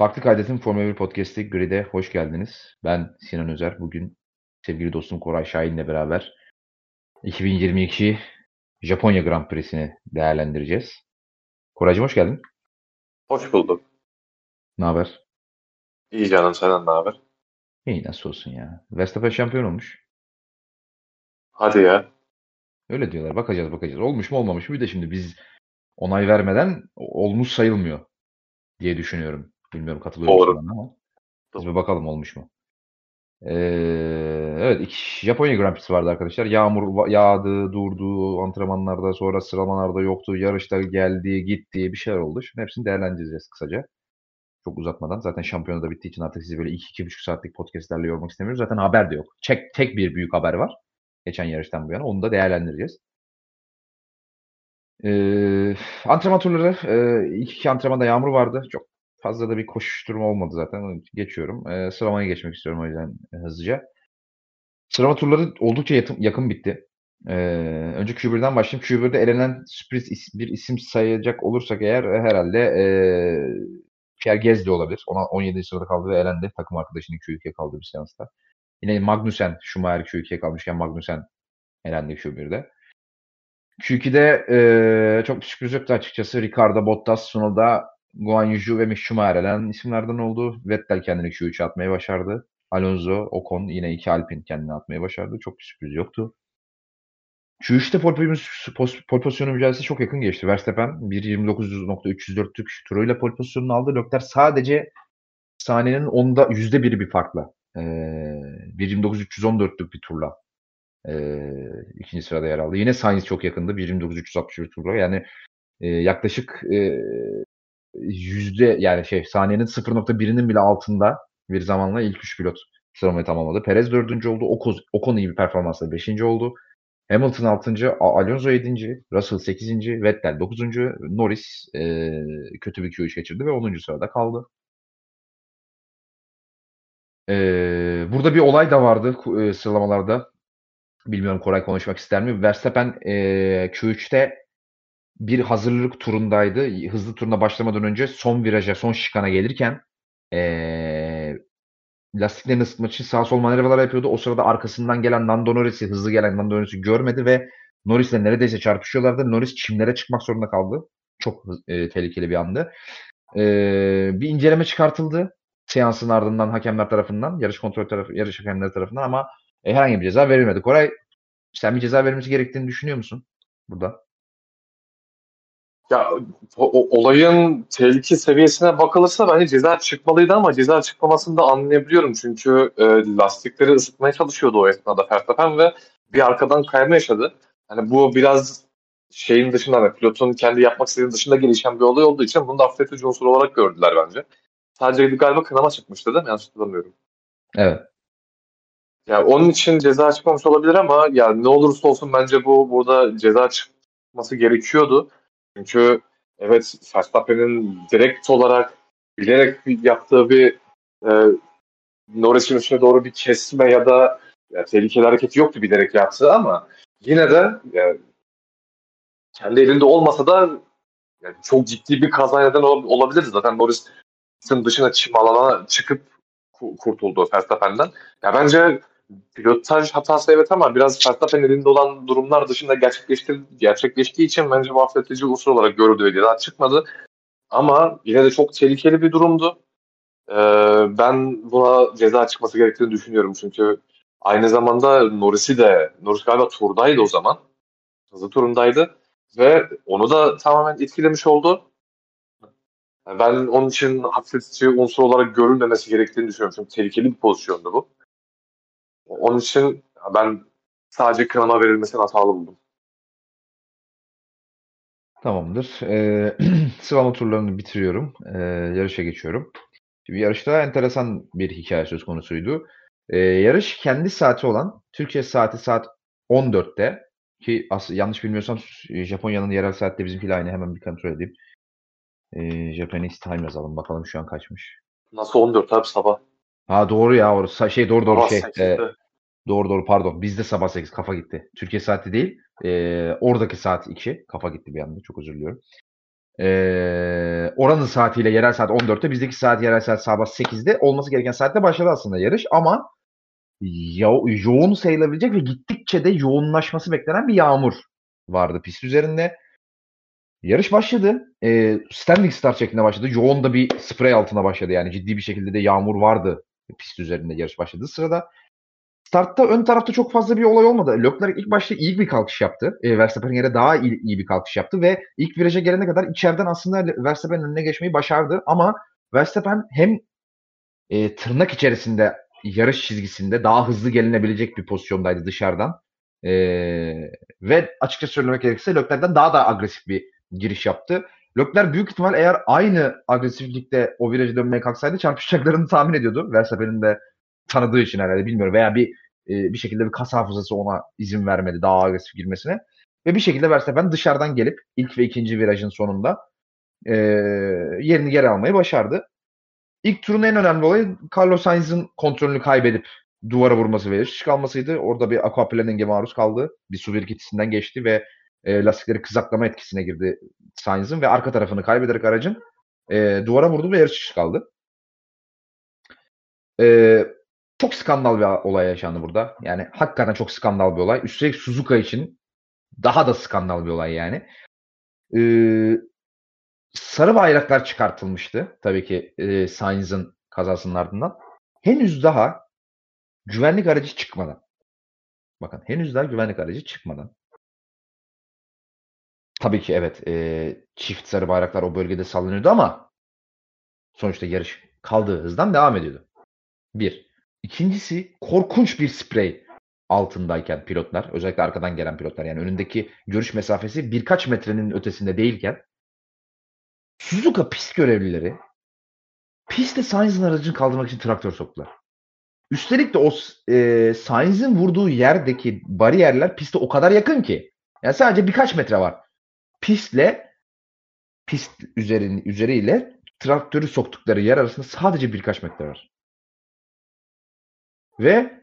Farklı Kaydet'in Formula 1 Podcast'i Grid'e hoş geldiniz. Ben Sinan Özer. Bugün sevgili dostum Koray Şahin'le beraber 2022 Japonya Grand Prix'sini değerlendireceğiz. Koraycığım hoş geldin. Hoş bulduk. Ne haber? İyi canım senden ne haber? İyi nasıl olsun ya. Verstappen şampiyon olmuş. Hadi ya. Öyle diyorlar. Bakacağız bakacağız. Olmuş mu olmamış mı? Bir de şimdi biz onay vermeden olmuş sayılmıyor diye düşünüyorum. Bilmiyorum katılıyor musun ama. Biz bir bakalım olmuş mu? Ee, evet iki, Japonya Grand Prix vardı arkadaşlar. Yağmur yağdı, durdu, antrenmanlarda sonra sıralamalarda yoktu, yarışlar geldi, gitti, bir şeyler oldu. Şimdi hepsini değerlendireceğiz kısaca. Çok uzatmadan. Zaten şampiyonu da bittiği için artık sizi böyle 2-2,5 saatlik podcastlerle yormak istemiyoruz. Zaten haber de yok. Tek, tek bir büyük haber var. Geçen yarıştan bu yana. Onu da değerlendireceğiz. Ee, antrenman turları. E, ilk iki antrenmanda yağmur vardı. Çok fazla da bir koşuşturma olmadı zaten. Geçiyorum. Ee, sıralamaya geçmek istiyorum o yüzden e, hızlıca. Sıralama turları oldukça yakın, yakın bitti. Ee, önce Q1'den başlayayım. Q1'de elenen sürpriz is- bir isim sayacak olursak eğer e, herhalde e, Pierre Gasly olabilir. Ona 17. sırada kaldı ve elendi. Takım arkadaşının Q2'ye kaldığı bir seansta. Yine Magnussen, Schumacher Q2'ye kalmışken Magnussen elendi Q1'de. Q2'de e, çok bir sürpriz yoktu açıkçası. Ricardo Bottas, Tsunoda, Guan Yu ve Mick Schumacher elenen isimlerden oldu. Vettel kendini Q3'e atmaya başardı. Alonso, Ocon yine iki Alpine kendini atmaya başardı. Çok bir sürpriz yoktu. Q3'te pole, pozisyonu mücadelesi çok yakın geçti. Verstappen 1.29.304'lük turuyla pole pozisyonunu aldı. Leclerc sadece saniyenin onda yüzde biri bir farkla. Ee, 1.29.314'lük bir turla ee, ikinci sırada yer aldı. Yine Sainz çok yakındı. 1.29.361 turla. Yani e, yaklaşık e, yüzde yani şey saniyenin 0.1'inin bile altında bir zamanla ilk üç pilot sıralamayı tamamladı. Perez dördüncü oldu. Ocon, Ocon iyi bir performansla beşinci oldu. Hamilton 6. Alonso 7. Russell 8. Vettel 9. Norris e, kötü bir Q3 geçirdi ve 10. sırada kaldı. E, burada bir olay da vardı e, sıralamalarda. Bilmiyorum Koray konuşmak ister mi? Verstappen e, Q3'te bir hazırlık turundaydı. Hızlı turuna başlamadan önce son viraja, son şikana gelirken e, lastiklerini ısıtmak için sağ sol manevralar yapıyordu. O sırada arkasından gelen Lando Norris'i, hızlı gelen Lando Norris'i görmedi ve Norris'le neredeyse çarpışıyorlardı. Norris çimlere çıkmak zorunda kaldı. Çok e, tehlikeli bir andı. E, bir inceleme çıkartıldı. Seansın ardından hakemler tarafından, yarış kontrol tarafı, yarış hakemleri tarafından ama e, herhangi bir ceza verilmedi. Koray sen bir ceza verilmesi gerektiğini düşünüyor musun burada? Ya o- olayın tehlike seviyesine bakılırsa bence ceza çıkmalıydı ama ceza çıkmamasını da anlayabiliyorum. Çünkü e, lastikleri ısıtmaya çalışıyordu o esnada Verstappen ve bir arkadan kayma yaşadı. Hani bu biraz şeyin dışında hani pilotun kendi yapmak istediği dışında gelişen bir olay olduğu için bunu da affedici unsur olarak gördüler bence. Sadece bir galiba kınama çıkmıştı değil mi? Yanlış hatırlamıyorum. Evet. Yani onun için ceza çıkmamış olabilir ama yani ne olursa olsun bence bu burada ceza çıkması gerekiyordu. Çünkü evet Verstappen'in direkt olarak bilerek yaptığı bir e, Norris'in üstüne doğru bir kesme ya da ya, tehlikeli hareketi yoktu bilerek yaptığı ama yine de yani, kendi elinde olmasa da yani çok ciddi bir kaza neden ol-. Zaten Norris'in dışına çim alana çıkıp ku- kurtuldu Verstappen'den. Ya bence pilotaj hatası evet ama biraz Verstappen elinde olan durumlar dışında gerçekleşti, gerçekleştiği için bence bu affedici unsur olarak görüldü ve ceza çıkmadı. Ama yine de çok tehlikeli bir durumdu. Ee, ben buna ceza çıkması gerektiğini düşünüyorum çünkü aynı zamanda Norris'i de, Norris galiba turdaydı o zaman. Hızlı turundaydı ve onu da tamamen etkilemiş oldu. Ben onun için hafifletici unsur olarak görülmemesi gerektiğini düşünüyorum. Çünkü tehlikeli bir pozisyondu bu. Onun için ben sadece kınama verilmesini hatalı buldum. Tamamdır. Ee, sıralama turlarını bitiriyorum. Ee, yarışa geçiyorum. Şimdi yarışta enteresan bir hikaye söz konusuydu. Ee, yarış kendi saati olan Türkiye saati saat 14'te ki as yanlış bilmiyorsam Japonya'nın yerel saatte bizimkiyle aynı hemen bir kontrol edeyim. Ee, Japanese time yazalım bakalım şu an kaçmış. Nasıl 14 abi sabah? Ha doğru ya orası şey doğru doğru Sabah şey. 8'de. e, doğru doğru pardon. Bizde sabah 8 kafa gitti. Türkiye saati değil. e, oradaki saat 2 kafa gitti bir anda. Çok özür diliyorum. Ee, oranın saatiyle yerel saat 14'te, bizdeki saat yerel saat sabah 8'de olması gereken saatte başladı aslında yarış ama yo- yoğun sayılabilecek ve gittikçe de yoğunlaşması beklenen bir yağmur vardı pist üzerinde. Yarış başladı. Ee, standing start şeklinde başladı. Yoğun da bir spray altına başladı. Yani ciddi bir şekilde de yağmur vardı pist üzerinde yarış başladığı sırada. Startta ön tarafta çok fazla bir olay olmadı. Leclerc ilk başta iyi bir kalkış yaptı. E, Verstappen'e göre daha iyi, iyi bir kalkış yaptı ve ilk viraja gelene kadar içeriden aslında Verstappen'in önüne geçmeyi başardı. Ama Verstappen hem e, tırnak içerisinde yarış çizgisinde daha hızlı gelinebilecek bir pozisyondaydı dışarıdan. E, ve açıkça söylemek gerekirse Leclerc'den daha da agresif bir giriş yaptı. Leclerc büyük ihtimal eğer aynı agresiflikte o virajı dönmeye kalksaydı çarpışacaklarını tahmin ediyordu. Verstappen'in de tanıdığı için herhalde bilmiyorum veya bir e, bir şekilde bir kas hafızası ona izin vermedi daha agresif girmesine. Ve bir şekilde Verstappen dışarıdan gelip ilk ve ikinci virajın sonunda e, yerini geri almayı başardı. İlk turun en önemli olayı Carlos Sainz'ın kontrolünü kaybedip duvara vurması ve yarış kalmasıydı. Orada bir aquaplaning'e maruz kaldı. Bir su birikintisinden geçti ve e, lastikleri kızaklama etkisine girdi Sainz'ın ve arka tarafını kaybederek aracın e, duvara vurdu ve yarış kaldı. E, çok skandal bir olay yaşandı burada. Yani hakikaten çok skandal bir olay. Üstelik Suzuka için daha da skandal bir olay yani. Ee, sarı bayraklar çıkartılmıştı. Tabii ki e, Sainz'ın kazasının ardından. Henüz daha güvenlik aracı çıkmadan. Bakın henüz daha güvenlik aracı çıkmadan. Tabii ki evet e, çift sarı bayraklar o bölgede sallanıyordu ama sonuçta yarış kaldığı hızdan devam ediyordu. Bir. İkincisi korkunç bir sprey altındayken pilotlar, özellikle arkadan gelen pilotlar yani önündeki görüş mesafesi birkaç metrenin ötesinde değilken Suzuka pist görevlileri pistte Sainz'ın aracını kaldırmak için traktör soktular. Üstelik de o e, Sainz'in vurduğu yerdeki bariyerler piste o kadar yakın ki. Yani sadece birkaç metre var. Pistle pist üzerin, üzeriyle traktörü soktukları yer arasında sadece birkaç metre var. Ve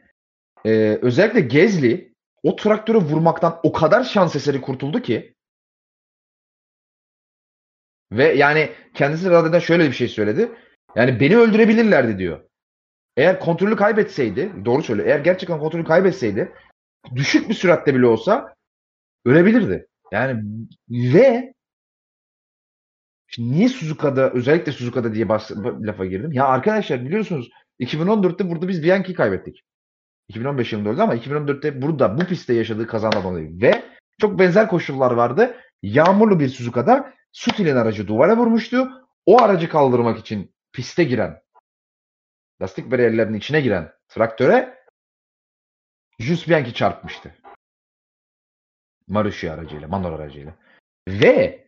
e, özellikle Gezli o traktörü vurmaktan o kadar şans eseri kurtuldu ki ve yani kendisi radyoda şöyle bir şey söyledi. Yani beni öldürebilirlerdi diyor. Eğer kontrolü kaybetseydi, doğru söylüyor. Eğer gerçekten kontrolü kaybetseydi düşük bir süratte bile olsa ölebilirdi. Yani ve şimdi niye Suzuka'da özellikle Suzuka'da diye bas, lafa girdim. Ya arkadaşlar biliyorsunuz 2014'te burada biz Bianchi'yi kaybettik. 2015 yılında öldü ama 2014'te burada bu pistte yaşadığı kazadan dolayı ve çok benzer koşullar vardı. Yağmurlu bir Suzuka'da Sutil'in aracı duvara vurmuştu. O aracı kaldırmak için piste giren lastik bariyerlerinin içine giren traktöre Jus Bianchi çarpmıştı. Marussia aracıyla, Manor aracıyla. Ve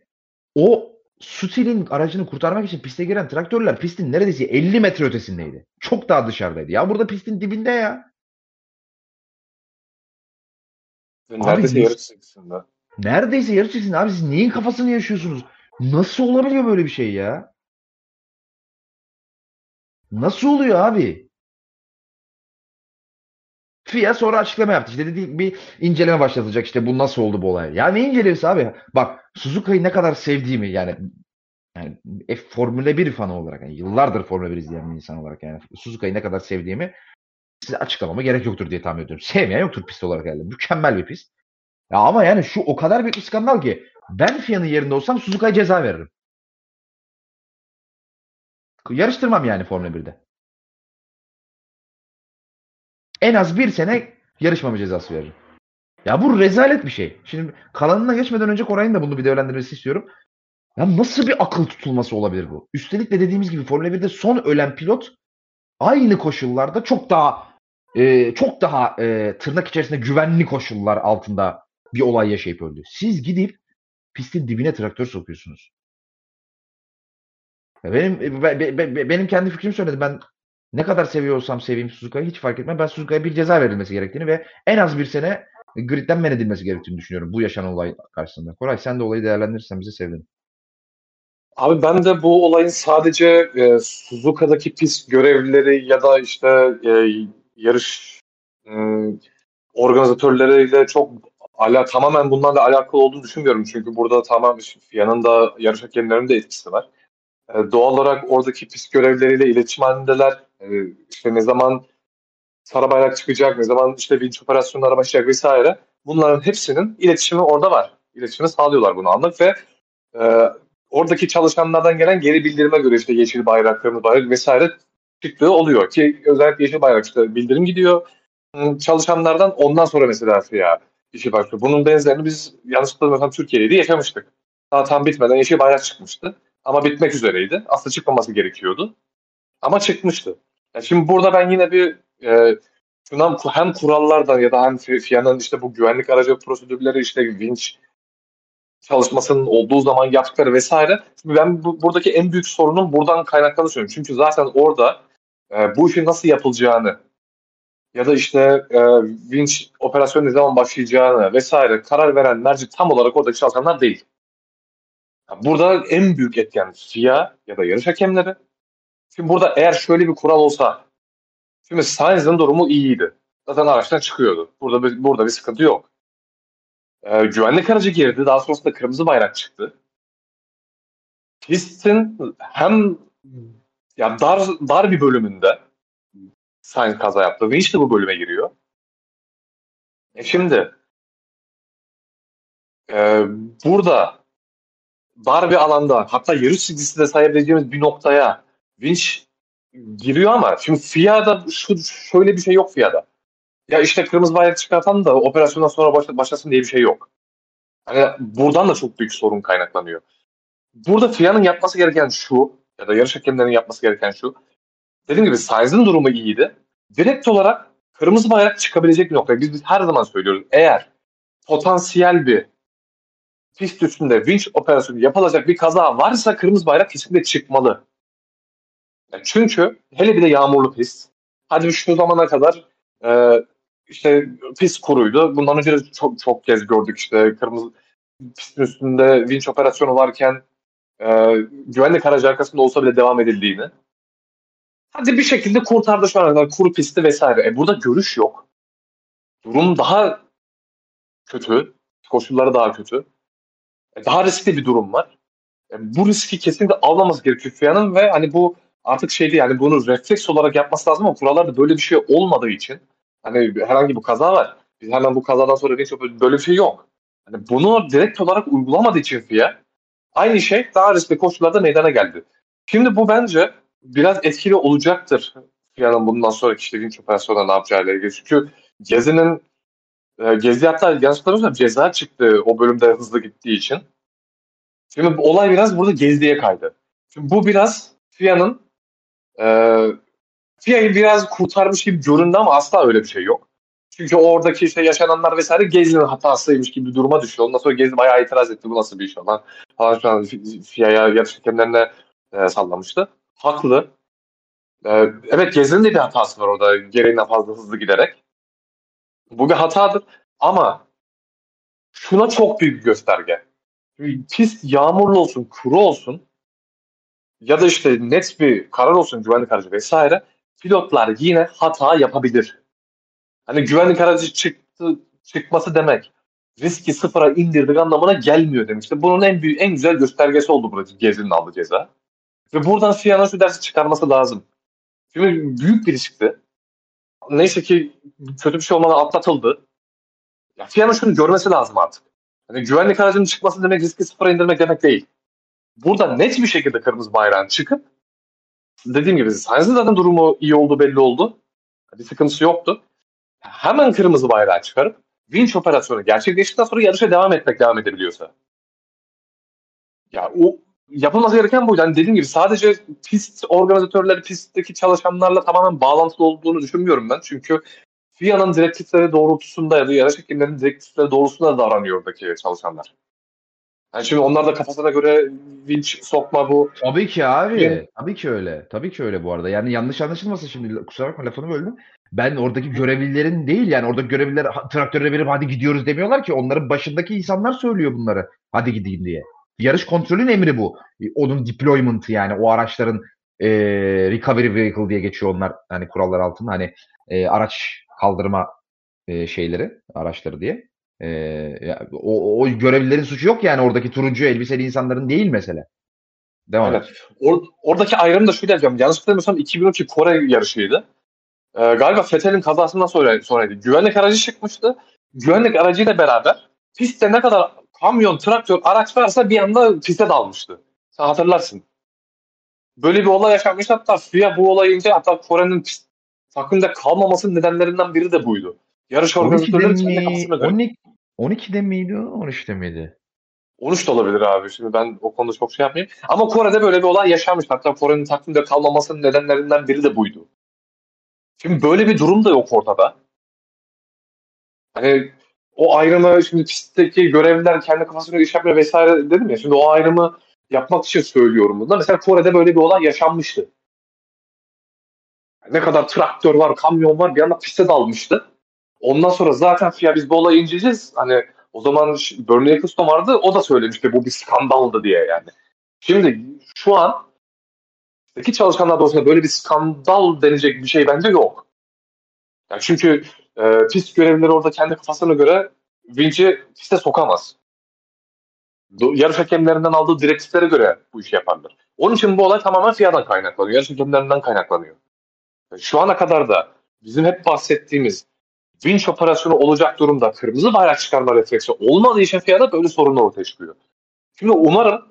o Sutil'in aracını kurtarmak için piste giren traktörler pistin neredeyse 50 metre ötesindeydi. Çok daha dışarıdaydı. Ya burada pistin dibinde ya. Neredeyse yarış çizgisinde. Neredeyse yarış çizgisinde. Abi siz neyin kafasını yaşıyorsunuz? Nasıl olabiliyor böyle bir şey ya? Nasıl oluyor abi? FIA sonra açıklama yaptı. İşte dedi bir inceleme başlatacak işte bu nasıl oldu bu olay. Ya ne incelemesi abi? Bak Suzuka'yı ne kadar sevdiğimi yani yani F Formula 1 fanı olarak yani yıllardır Formula 1 izleyen bir insan olarak yani Suzuka'yı ne kadar sevdiğimi size açıklamama gerek yoktur diye tahmin ediyorum. Sevmeyen yoktur pist olarak yani. Mükemmel bir pist. Ya ama yani şu o kadar büyük bir skandal ki ben FIA'nın yerinde olsam Suzuka'ya ceza veririm. Yarıştırmam yani Formula 1'de. En az bir sene yarışmama cezası veririm. Ya bu rezalet bir şey. Şimdi kalanına geçmeden önce Koray'ın da bunu bir değerlendirmesi istiyorum. Ya nasıl bir akıl tutulması olabilir bu? Üstelik de dediğimiz gibi Formula 1'de son ölen pilot aynı koşullarda çok daha e, çok daha e, tırnak içerisinde güvenli koşullar altında bir olay yaşayıp öldü. Siz gidip pistin dibine traktör sokuyorsunuz. Benim be, be, benim kendi fikrimi söyledim. Ben ne kadar seviyorsam seveyim Suzuka'yı hiç fark etmem. Ben Suzuka'ya bir ceza verilmesi gerektiğini ve en az bir sene gridden men edilmesi gerektiğini düşünüyorum bu yaşanan olay karşısında. Koray sen de olayı değerlendirirsen bize sevinirim. Abi ben de bu olayın sadece e, Suzuka'daki pist görevlileri ya da işte e, yarış e, organizatörleriyle çok ala, tamamen bunlarla alakalı olduğunu düşünmüyorum. Çünkü burada tamamen FIA'nın da yarış hakemlerinin de etkisi var. E, doğal olarak oradaki pist görevleriyle iletişim halindeler. E, ne zaman sarı bayrak çıkacak, ne zaman işte vinç operasyonları başlayacak vesaire. Bunların hepsinin iletişimi orada var. İletişimi sağlıyorlar bunu anlık ve e, oradaki çalışanlardan gelen geri bildirime göre işte yeşil bayrak, kırmızı bayrak vesaire çıktığı oluyor ki özellikle yeşil bayrak işte bildirim gidiyor çalışanlardan ondan sonra mesela FIA işi başlıyor. Bunun benzerini biz yanlış hatırlamıyorsam Türkiye'de yaşamıştık. Daha tam bitmeden yeşil bayrak çıkmıştı. Ama bitmek üzereydi. Aslında çıkmaması gerekiyordu. Ama çıkmıştı. Yani şimdi burada ben yine bir e, hem kurallardan ya da hem FIA'nın işte bu güvenlik aracı prosedürleri işte vinç çalışmasının olduğu zaman yaptıkları vesaire. Şimdi ben bu, buradaki en büyük sorunun buradan kaynaklandığını düşünüyorum. Çünkü zaten orada e, bu işin nasıl yapılacağını ya da işte e, vinç operasyonu ne zaman başlayacağını vesaire karar veren merci tam olarak oradaki çalışanlar değil. Burada en büyük etken FIA ya da yarış hakemleri. Şimdi burada eğer şöyle bir kural olsa şimdi Sainz'ın durumu iyiydi. Zaten araçtan çıkıyordu. Burada bir, burada bir sıkıntı yok. Ee, güvenlik aracı girdi. Daha sonrasında kırmızı bayrak çıktı. Pistin hem ya dar dar bir bölümünde Sainz kaza yaptı ve işte bu bölüme giriyor. E şimdi e, burada dar bir alanda hatta yarış çizgisi de sayabileceğimiz bir noktaya vinç giriyor ama şimdi FIA'da şu, şöyle bir şey yok FIA'da. Ya işte kırmızı bayrak çıkartan da operasyondan sonra başla, başlasın diye bir şey yok. Hani buradan da çok büyük sorun kaynaklanıyor. Burada FIA'nın yapması gereken şu ya da yarış hakemlerinin yapması gereken şu. Dediğim gibi Sainz'in durumu iyiydi. Direkt olarak kırmızı bayrak çıkabilecek bir nokta. Biz, biz her zaman söylüyoruz. Eğer potansiyel bir pist üstünde vinç operasyonu yapılacak bir kaza varsa kırmızı bayrak kesinlikle çıkmalı. Yani çünkü hele bir de yağmurlu pist. Hadi şu zamana kadar e, işte pist kuruydu. Bundan önce de çok çok kez gördük işte kırmızı pistin üstünde vinç operasyonu varken e, güvenlik aracı arkasında olsa bile devam edildiğini. Hadi bir şekilde kurtardı şu ana kuru pisti vesaire. E burada görüş yok. Durum daha kötü. Koşulları daha kötü. Daha riskli bir durum var. Bu riski kesinlikle almaması gerekiyor FIA'nın ve hani bu artık şeydi yani bunu refleks olarak yapması lazım ama kurallarda böyle bir şey olmadığı için hani herhangi bir kaza var. Biz hemen bu kazadan sonra geç böyle bir şey yok. Hani bunu direkt olarak uygulamadığı için FIA aynı şey daha riskli koşullarda meydana geldi. Şimdi bu bence biraz etkili olacaktır FIA'nın bundan sonraki işte vinç operasyonunda ne yapacağıyla ilgili. Çünkü Gezi'nin e, Gezi hatta yanlış hatırlamıyorsam ceza çıktı o bölümde hızlı gittiği için. Şimdi olay biraz burada Gezi'ye kaydı. Şimdi bu biraz FIA'nın e, FIA'yı biraz kurtarmış gibi göründü ama asla öyle bir şey yok. Çünkü oradaki işte yaşananlar vesaire Gezi'nin hatasıymış gibi bir duruma düşüyor. Ondan sonra Gezi bayağı itiraz etti. Bu nasıl bir iş falan. Falan şu an FIA'ya yarış hakemlerine e, sallamıştı. Haklı. E, evet Gezi'nin de bir hatası var orada gereğinden fazla hızlı giderek. Bu bir hatadır. Ama şuna çok büyük bir gösterge. Pist yağmurlu olsun, kuru olsun ya da işte net bir karar olsun güvenlik aracı vesaire pilotlar yine hata yapabilir. Hani güvenlik aracı çıktı çıkması demek riski sıfıra indirdik anlamına gelmiyor demişti. Bunun en büyük en güzel göstergesi oldu burada Gezi'nin aldığı ceza. Ve buradan FIA'nın şu dersi çıkarması lazım. Şimdi büyük bir riskti. Neyse ki kötü bir şey olmadan atlatıldı. Ya FIA'nın şunu görmesi lazım artık. Yani güvenlik aracının çıkması demek riski sıfıra indirmek demek değil. Burada net bir şekilde kırmızı bayrağın çıkıp dediğim gibi Sainz'in zaten durumu iyi oldu belli oldu. Bir sıkıntısı yoktu. Hemen kırmızı bayrağı çıkarıp vinç operasyonu gerçekleştikten sonra yarışa devam etmek devam edebiliyorsa. Ya o yapılması gereken bu. Yani dediğim gibi sadece pist organizatörleri, pistteki çalışanlarla tamamen bağlantılı olduğunu düşünmüyorum ben. Çünkü FIA'nın direktifleri doğrultusunda ya da yarış hekimlerinin direktifleri doğrultusunda da davranıyor oradaki çalışanlar. Yani şimdi onlar da kafasına göre vinç sokma bu. Tabii ki abi. Yani, Tabii ki öyle. Tabii ki öyle bu arada. Yani yanlış anlaşılmasın şimdi. Kusura bakma lafını böldüm. Ben oradaki görevlilerin değil yani orada görevliler traktörle verip hadi gidiyoruz demiyorlar ki. Onların başındaki insanlar söylüyor bunları. Hadi gideyim diye. Yarış kontrolün emri bu. Onun deployment'ı yani o araçların e, recovery vehicle diye geçiyor onlar hani kurallar altında hani e, araç kaldırma e, şeyleri, araçları diye. E, ya, o, o görevlilerin suçu yok yani oradaki turuncu elbiseli insanların değil mesele. Devam Aynen. Or, oradaki ayrım da şuydu yapacağım. Yanlış hatırlamıyorsam 2012 Kore yarışıydı. Ee, galiba Fethel'in kazasından sonra, sonraydı. Güvenlik aracı çıkmıştı. Güvenlik aracıyla beraber pistte ne kadar kamyon, traktör, araç varsa bir anda piste dalmıştı. Sen hatırlarsın. Böyle bir olay yaşanmış. Hatta FIA bu olayınca hatta Kore'nin takımda kalmamasının nedenlerinden biri de buydu. Yarış 12'de organizatörleri kendi kafasına göre. 12, 12'de miydi o? 13'te miydi? 13 de olabilir abi. Şimdi ben o konuda çok şey yapmayayım. Ama Kore'de böyle bir olay yaşanmış. Hatta Kore'nin takvimde kalmamasının nedenlerinden biri de buydu. Şimdi böyle bir durum da yok ortada. Hani o ayrımı şimdi pistteki görevliler kendi kafasına iş yapmıyor vesaire dedim ya. Şimdi o ayrımı yapmak için söylüyorum bunu. Mesela Kore'de böyle bir olay yaşanmıştı. Ne kadar traktör var, kamyon var bir anda piste dalmıştı. Ondan sonra zaten FIA biz bu olayı inceleyeceğiz. Hani o zaman Bernie Ecclestone vardı. O da söylemişti bu bir skandaldı diye yani. Şimdi şu an iki çalışanlar dolayısıyla böyle bir skandal denecek bir şey bence yok. Yani çünkü e, pist görevlileri orada kendi kafasına göre vinci piste sokamaz. Yarış hakemlerinden aldığı direktiflere göre bu işi yaparlar. Onun için bu olay tamamen FIA'dan kaynaklanıyor. Yarış hakemlerinden kaynaklanıyor. Şu ana kadar da bizim hep bahsettiğimiz vinç operasyonu olacak durumda kırmızı bayrak çıkarma refleksi olmadığı için FIA'da böyle sorunlar ortaya çıkıyor. Şimdi umarım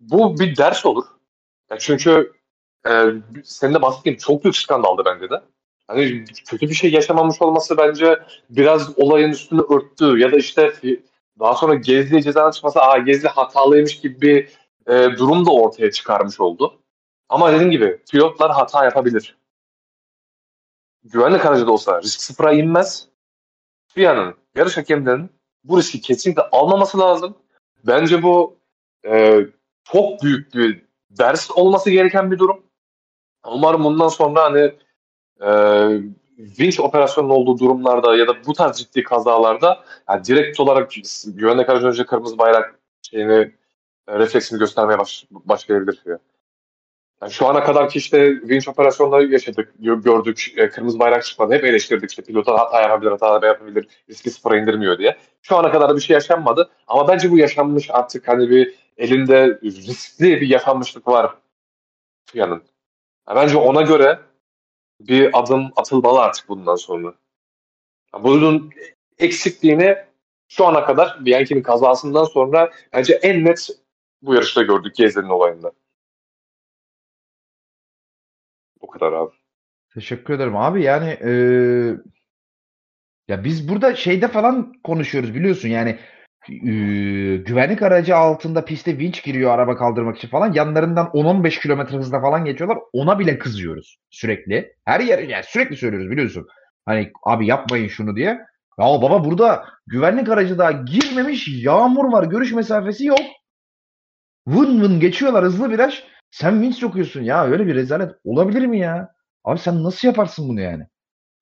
bu bir ders olur. Ya çünkü e, senin de bahsettiğin çok büyük skandaldı bence de. Hani kötü bir şey yaşamamış olması bence biraz olayın üstünü örttü ya da işte daha sonra Gezli'ye cezadan çıkması aa Gezli hatalıymış gibi bir e, durum da ortaya çıkarmış oldu. Ama dediğim gibi pilotlar hata yapabilir. Güvenlik aracı da olsa risk sıfıra inmez. FIA'nın, yarış hakemlerinin bu riski kesinlikle almaması lazım. Bence bu e, çok büyük bir ders olması gereken bir durum. Umarım bundan sonra hani e, vinç operasyonunun olduğu durumlarda ya da bu tarz ciddi kazalarda yani direkt olarak güvenlik aracı önce kırmızı bayrak şeyini e, refleksini göstermeye baş, başlayabilir. Yani şu ana kadar ki işte vinç operasyonları yaşadık, gördük, e, kırmızı bayrak çıkmadı. Hep eleştirdik işte pilota hata yapabilir, hata yapabilir, riski sıfıra indirmiyor diye. Şu ana kadar bir şey yaşanmadı. Ama bence bu yaşanmış artık hani bir elinde riskli bir yaşanmışlık var FIA'nın. Yani bence ona göre bir adım atılmalı artık bundan sonra. Yani bunun eksikliğini şu ana kadar Bianchi'nin kazasından sonra bence en net bu yarışta gördük Gezler'in olayında. O kadar abi. Teşekkür ederim abi. Yani e, ya biz burada şeyde falan konuşuyoruz biliyorsun yani güvenlik aracı altında piste vinç giriyor araba kaldırmak için falan yanlarından 10-15 kilometre hızla falan geçiyorlar. Ona bile kızıyoruz sürekli. Her yer yani sürekli söylüyoruz biliyorsun. Hani abi yapmayın şunu diye. Ya baba burada güvenlik aracı daha girmemiş yağmur var görüş mesafesi yok. Vın vın geçiyorlar hızlı viraj. Sen vinç sokuyorsun ya öyle bir rezalet olabilir mi ya? Abi sen nasıl yaparsın bunu yani?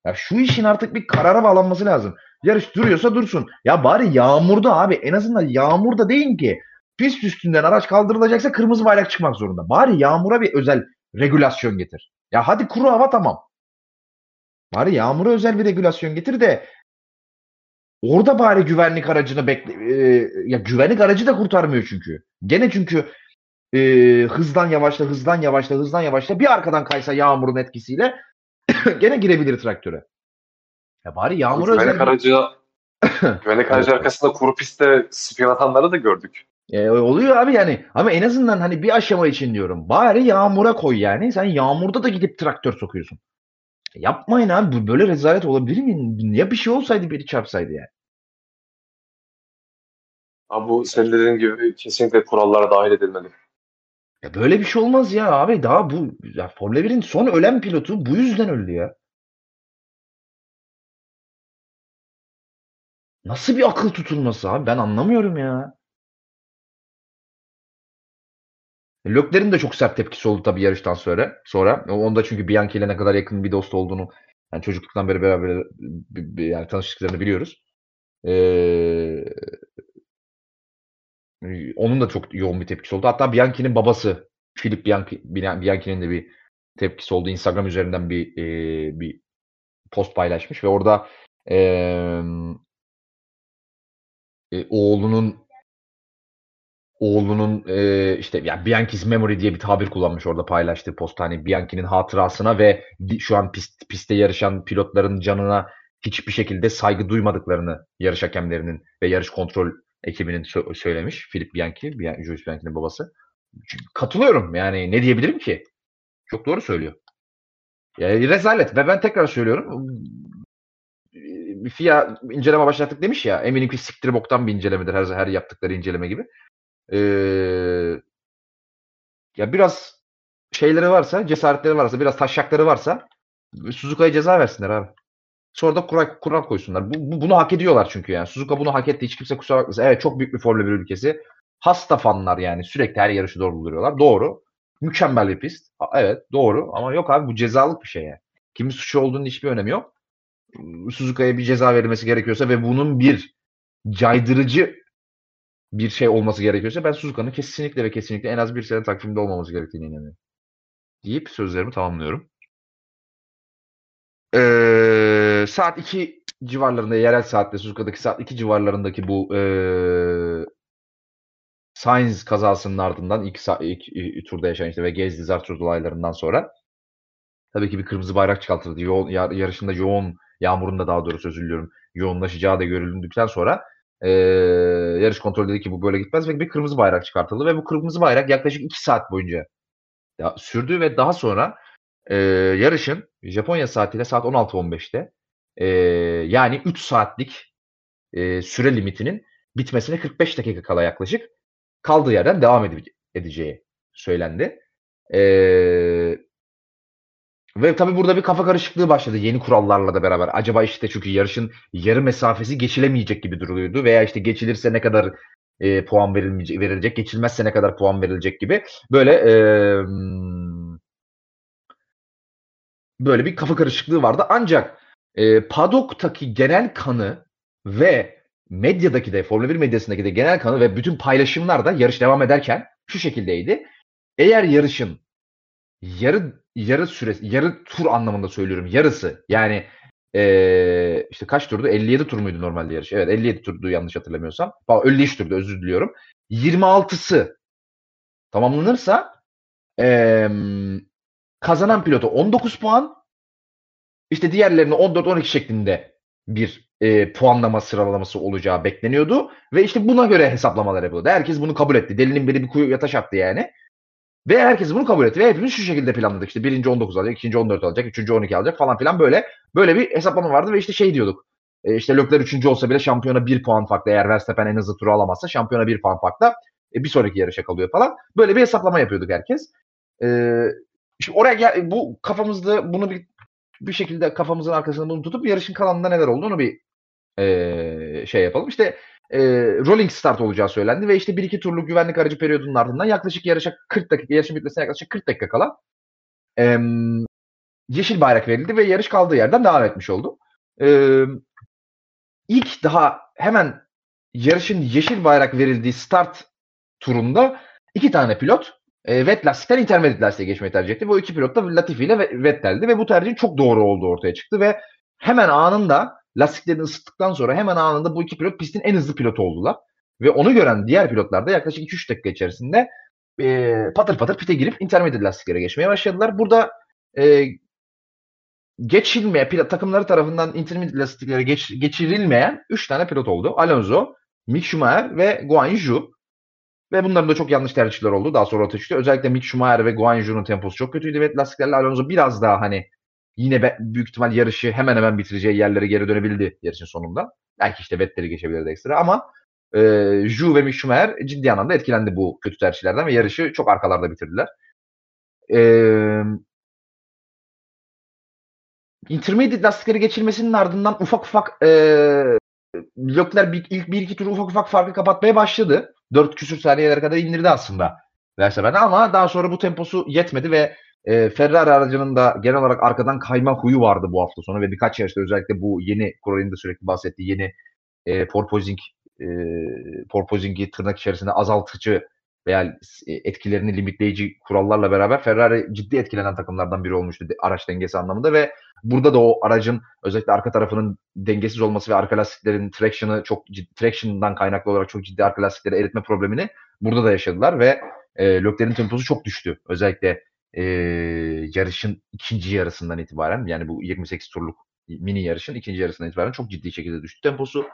Ya şu işin artık bir karara bağlanması lazım. Yarış duruyorsa dursun. Ya bari yağmurda abi en azından yağmurda değil ki. Pist üstünden araç kaldırılacaksa kırmızı bayrak çıkmak zorunda. Bari yağmura bir özel regülasyon getir. Ya hadi kuru hava tamam. Bari yağmura özel bir regülasyon getir de orada bari güvenlik aracını bekle e, ya güvenlik aracı da kurtarmıyor çünkü. Gene çünkü e, hızdan yavaşla, hızdan yavaşla, hızdan yavaşla bir arkadan kaysa yağmurun etkisiyle gene girebilir traktöre. Ya bari yağmur güvenlik özel... aracı güvenlik aracı arkasında kuru pistte spiyon atanları da gördük. E, oluyor abi yani. Ama en azından hani bir aşama için diyorum. Bari yağmura koy yani. Sen yağmurda da gidip traktör sokuyorsun. E, yapmayın abi. Böyle rezalet olabilir mi? Ya bir şey olsaydı biri çarpsaydı yani. Abi bu senin dediğin gibi kesinlikle kurallara dahil edilmeli. Ya böyle bir şey olmaz ya abi. Daha bu ya Formula 1'in son ölen pilotu bu yüzden öldü ya. Nasıl bir akıl tutulması abi? Ben anlamıyorum ya. Lökler'in de çok sert tepkisi oldu tabii yarıştan sonra. Sonra onda çünkü Bianchi ile ne kadar yakın bir dost olduğunu yani çocukluktan beri beraber yani tanıştıklarını biliyoruz. Ee, onun da çok yoğun bir tepkisi oldu. Hatta Bianchi'nin babası Philip Bianchi, Bianchi'nin de bir tepkisi oldu. Instagram üzerinden bir e, bir post paylaşmış ve orada e, e, oğlunun oğlunun e, işte ya Bianchi's Memory diye bir tabir kullanmış orada paylaştığı post hani Bianchi'nin hatırasına ve şu an pist, pistte yarışan pilotların canına hiçbir şekilde saygı duymadıklarını yarış hakemlerinin ve yarış kontrol ekibinin sö- söylemiş. Philip Bianchi, Bian Jules Bianchi'nin babası. Katılıyorum yani ne diyebilirim ki? Çok doğru söylüyor. Yani rezalet ve ben tekrar söylüyorum FIA inceleme başlattık demiş ya eminim ki siktir boktan bir incelemedir her, her yaptıkları inceleme gibi. Ee, ya biraz şeyleri varsa, cesaretleri varsa, biraz taşakları varsa Suzuka'ya ceza versinler abi. Sonra da kural, kural koysunlar. Bu, bu, bunu hak ediyorlar çünkü yani. Suzuka bunu hak etti. Hiç kimse kusura bakmasın. Evet çok büyük bir Formula 1 ülkesi. Hasta fanlar yani. Sürekli her yarışı doğru buluyorlar. Doğru. Mükemmel bir pist. Evet doğru. Ama yok abi bu cezalık bir şey yani. Kimin suçu olduğunun hiçbir önemi yok. Suzuka'ya bir ceza verilmesi gerekiyorsa ve bunun bir caydırıcı bir şey olması gerekiyorsa ben Suzuka'nın kesinlikle ve kesinlikle en az bir sene takvimde olmaması gerektiğine inanıyorum. Deyip sözlerimi tamamlıyorum. Ee, saat 2 civarlarında yerel saatte Suzuka'daki saat 2 civarlarındaki bu ee, Sainz kazasının ardından ilk, ilk, ilk turda yaşanan işte ve Gezdi Zartros olaylarından sonra tabii ki bir kırmızı bayrak çıkartıldı. Yoğun, yarışında yoğun yağmurunda daha doğrusu özür. Yoğunlaşacağı da görüldükten sonra e, yarış kontrolü dedi ki bu böyle gitmez ve bir kırmızı bayrak çıkartıldı ve bu kırmızı bayrak yaklaşık 2 saat boyunca sürdü ve daha sonra e, yarışın Japonya saatiyle saat 16.15'te e, yani 3 saatlik e, süre limitinin bitmesine 45 dakika kala yaklaşık kaldığı yerden devam edeceği söylendi. E, ve tabii burada bir kafa karışıklığı başladı yeni kurallarla da beraber. Acaba işte çünkü yarışın yarı mesafesi geçilemeyecek gibi duruyordu veya işte geçilirse ne kadar e, puan verilmeyecek, verilecek, geçilmezse ne kadar puan verilecek gibi böyle e, böyle bir kafa karışıklığı vardı. Ancak e, Paddock'taki genel kanı ve medyadaki de Formula 1 medyasındaki de genel kanı ve bütün paylaşımlar da yarış devam ederken şu şekildeydi. Eğer yarışın yarı yarı süresi, yarı tur anlamında söylüyorum. Yarısı. Yani ee, işte kaç turdu? 57 tur muydu normalde yarış? Evet 57 turdu yanlış hatırlamıyorsam. Pardon 53 turdu özür diliyorum. 26'sı tamamlanırsa ee, kazanan pilota 19 puan işte diğerlerine 14-12 şeklinde bir e, puanlama sıralaması olacağı bekleniyordu. Ve işte buna göre hesaplamalar yapıldı. Herkes bunu kabul etti. Delinin biri bir kuyuya taş attı yani. Ve herkes bunu kabul etti. Ve hepimiz şu şekilde planladık. İşte birinci 19 alacak, ikinci 14 alacak, üçüncü 12 alacak falan filan böyle. Böyle bir hesaplama vardı ve işte şey diyorduk. E işte Lökler üçüncü olsa bile şampiyona bir puan farklı. Eğer Verstappen en hızlı turu alamazsa şampiyona bir puan farklı. E bir sonraki yarışa kalıyor falan. Böyle bir hesaplama yapıyorduk herkes. E, şimdi oraya gel, bu kafamızda bunu bir bir şekilde kafamızın arkasında bunu tutup yarışın kalanında neler olduğunu bir e, şey yapalım. İşte e, rolling start olacağı söylendi ve işte bir iki turluk güvenlik aracı periyodunun ardından yaklaşık yarışa 40 dakika, yarışın bitmesine yaklaşık 40 dakika kala e, yeşil bayrak verildi ve yarış kaldığı yerden devam etmiş oldu. E, ilk daha hemen yarışın yeşil bayrak verildiği start turunda iki tane pilot e, wet lastikten intermediate lastiğe geçmeyi tercih etti. Bu iki pilot da Latifi ile Vettel'di ve bu tercihin çok doğru olduğu ortaya çıktı ve hemen anında lastiklerini ısıttıktan sonra hemen anında bu iki pilot pistin en hızlı pilotu oldular. Ve onu gören diğer pilotlar da yaklaşık 2-3 dakika içerisinde e, patır patır pite girip intermediate lastiklere geçmeye başladılar. Burada e, geçilmeye, pilot, takımları tarafından intermediate lastiklere geç, geçirilmeyen 3 tane pilot oldu. Alonso, Mick Schumacher ve Guan Yu. Ve bunların da çok yanlış tercihler oldu. Daha sonra ortaya. Özellikle Mick Schumacher ve Guan Yu'nun temposu çok kötüydü. Ve lastiklerle Alonso biraz daha hani yine büyük ihtimal yarışı hemen hemen bitireceği yerlere geri dönebildi yarışın sonunda. Belki işte Vettel'i geçebilirdi ekstra ama e, Ju ve Mick ciddi anlamda etkilendi bu kötü tercihlerden ve yarışı çok arkalarda bitirdiler. E, intermediate lastikleri geçilmesinin ardından ufak ufak e, Leclerc bir, ilk bir iki turu ufak ufak farkı kapatmaya başladı. Dört küsür saniyelere kadar indirdi aslında Verstappen ama daha sonra bu temposu yetmedi ve e, Ferrari aracının da genel olarak arkadan kayma huyu vardı bu hafta sonu ve birkaç yarışta özellikle bu yeni Kural'in de sürekli bahsettiği yeni e, porpoising e, porpoising'i tırnak içerisinde azaltıcı veya etkilerini limitleyici kurallarla beraber Ferrari ciddi etkilenen takımlardan biri olmuştu araç dengesi anlamında ve burada da o aracın özellikle arka tarafının dengesiz olması ve arka lastiklerin traction'ı çok ciddi, traction'dan kaynaklı olarak çok ciddi arka lastikleri eritme problemini burada da yaşadılar ve e, Leclerc'in temposu çok düştü. Özellikle e, yarışın ikinci yarısından itibaren yani bu 28 turluk mini yarışın ikinci yarısından itibaren çok ciddi şekilde düştü temposu.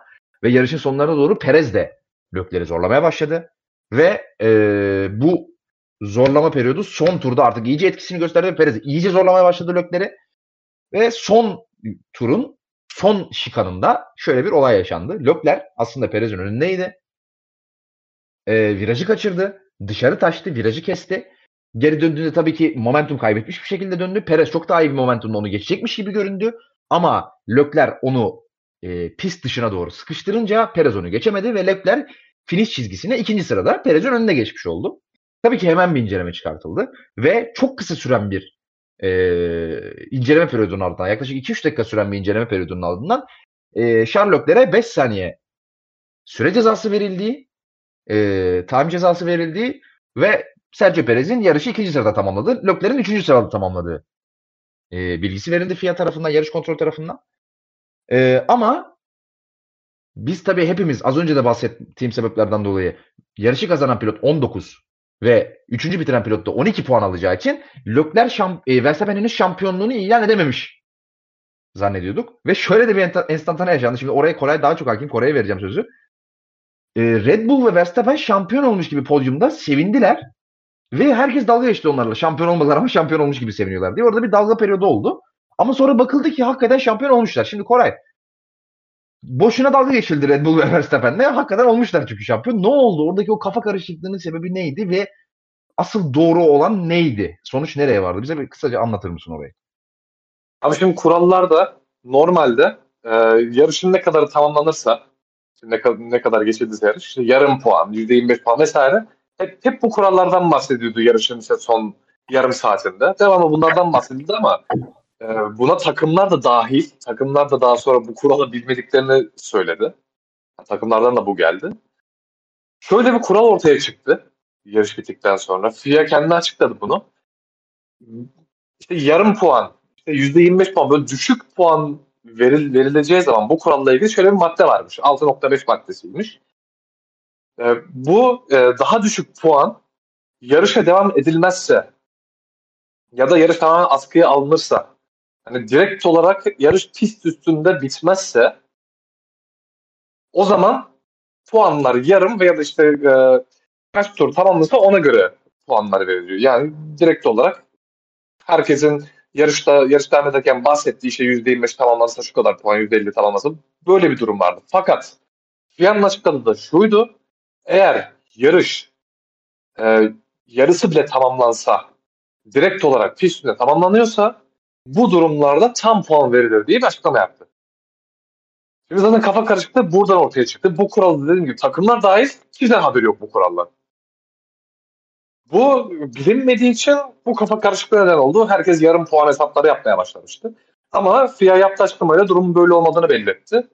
Ve yarışın sonlarına doğru Perez de Leclerc'i zorlamaya başladı. Ve e, bu zorlama periyodu son turda artık iyice etkisini gösterdi Perez iyice zorlamaya başladı Leclerc'i. Ve son turun son şikanında şöyle bir olay yaşandı. Leclerc aslında Perez'in önündeydi. E, virajı kaçırdı. Dışarı taştı. Virajı kesti. Geri döndüğünde tabii ki momentum kaybetmiş bir şekilde döndü. Perez çok daha iyi bir momentumla onu geçecekmiş gibi göründü. Ama Leclerc onu e, pist dışına doğru sıkıştırınca Perez onu geçemedi ve Leclerc finish çizgisine ikinci sırada Perez'in önünde geçmiş oldu. Tabii ki hemen bir inceleme çıkartıldı ve çok kısa süren bir e, inceleme periyodunun ardından yaklaşık 2-3 dakika süren bir inceleme periyodunun ardından e, Leclerc'e 5 saniye süre cezası verildiği, e, time cezası verildiği ve Sergio Perez'in yarışı ikinci sırada tamamladı. Leclerc'in üçüncü sırada tamamladığı e, bilgisi verildi FIA tarafından, yarış kontrol tarafından. E, ama biz tabii hepimiz az önce de bahsettiğim sebeplerden dolayı yarışı kazanan pilot 19 ve üçüncü bitiren pilot da 12 puan alacağı için Leclerc şamp e, Verstappen'in şampiyonluğunu ilan edememiş zannediyorduk. Ve şöyle de bir enstantane yaşandı. Şimdi oraya Koray daha çok hakim. Kore'ye vereceğim sözü. E, Red Bull ve Verstappen şampiyon olmuş gibi podyumda sevindiler. Ve herkes dalga geçti onlarla. Şampiyon olmadılar ama şampiyon olmuş gibi seviniyorlar diye. Orada bir dalga periyodu oldu. Ama sonra bakıldı ki hakikaten şampiyon olmuşlar. Şimdi Koray boşuna dalga geçildi Red Bull ve Verstappen'le. Hakikaten olmuşlar çünkü şampiyon. Ne oldu? Oradaki o kafa karışıklığının sebebi neydi ve asıl doğru olan neydi? Sonuç nereye vardı? Bize bir kısaca anlatır mısın orayı? Abi şimdi kurallarda normalde e, yarışın ne kadar tamamlanırsa ne, ne kadar geçildiyse yarış yarım puan, %25 puan vesaire hep, hep bu kurallardan bahsediyordu yarışın işte son yarım saatinde. Devamlı bunlardan bahsedildi ama e, buna takımlar da dahil. Takımlar da daha sonra bu kuralı bilmediklerini söyledi. Takımlardan da bu geldi. Şöyle bir kural ortaya çıktı yarış bittikten sonra. FIA kendi açıkladı bunu. İşte yarım puan, işte %25 puan böyle düşük puan veril, verileceği zaman bu kuralla ilgili şöyle bir madde varmış. 6.5 maddesiymiş. E, bu e, daha düşük puan yarışa devam edilmezse ya da yarış tamamen askıya alınırsa hani direkt olarak yarış pist üstünde bitmezse o zaman puanlar yarım veya da işte e, kaç tur tamamlasa ona göre puanlar veriliyor. Yani direkt olarak herkesin yarışta yarış devam ederken bahsettiği şey %25 tamamlansa şu kadar puan, %50 tamamlansa böyle bir durum vardı. Fakat FIA'nın açıkladığı da şuydu. Eğer yarış e, yarısı bile tamamlansa direkt olarak pist üstünde tamamlanıyorsa bu durumlarda tam puan verilir diye bir açıklama yaptı. Şimdi zaten kafa karışıklığı buradan ortaya çıktı. Bu kuralı dediğim gibi takımlar dahil kimsenin haberi yok bu kurallar. Bu bilinmediği için bu kafa karışıklığı neden oldu. Herkes yarım puan hesapları yapmaya başlamıştı. Ama FIA yaptığı açıklamayla durumun böyle olmadığını belli etti.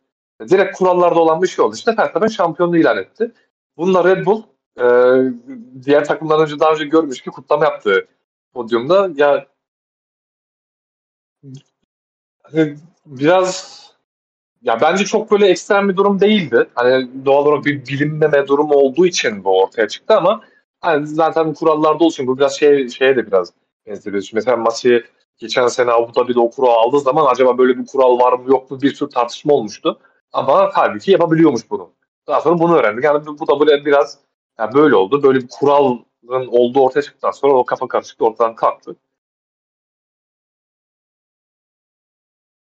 Direkt kurallarda olan bir şey oldu. İşte Verstappen şampiyonluğu ilan etti. Bununla Red Bull e, diğer takımlar önce daha önce görmüş ki kutlama yaptı podyumda. Ya biraz ya bence çok böyle ekstrem bir durum değildi. Hani doğal olarak bir bilinmeme durumu olduğu için bu ortaya çıktı ama hani zaten kurallarda olsun bu biraz şey şeye de biraz benzeriyor. Mesela Masi geçen sene Abu Dhabi'de o kuralı aldığı zaman acaba böyle bir kural var mı yok mu bir sürü tartışma olmuştu. Ama halbuki yapabiliyormuş bunu. Daha sonra bunu öğrendik. Yani bu da böyle biraz yani böyle oldu. Böyle bir kuralın olduğu ortaya çıktıktan sonra o kafa karışıklığı ortadan kalktı.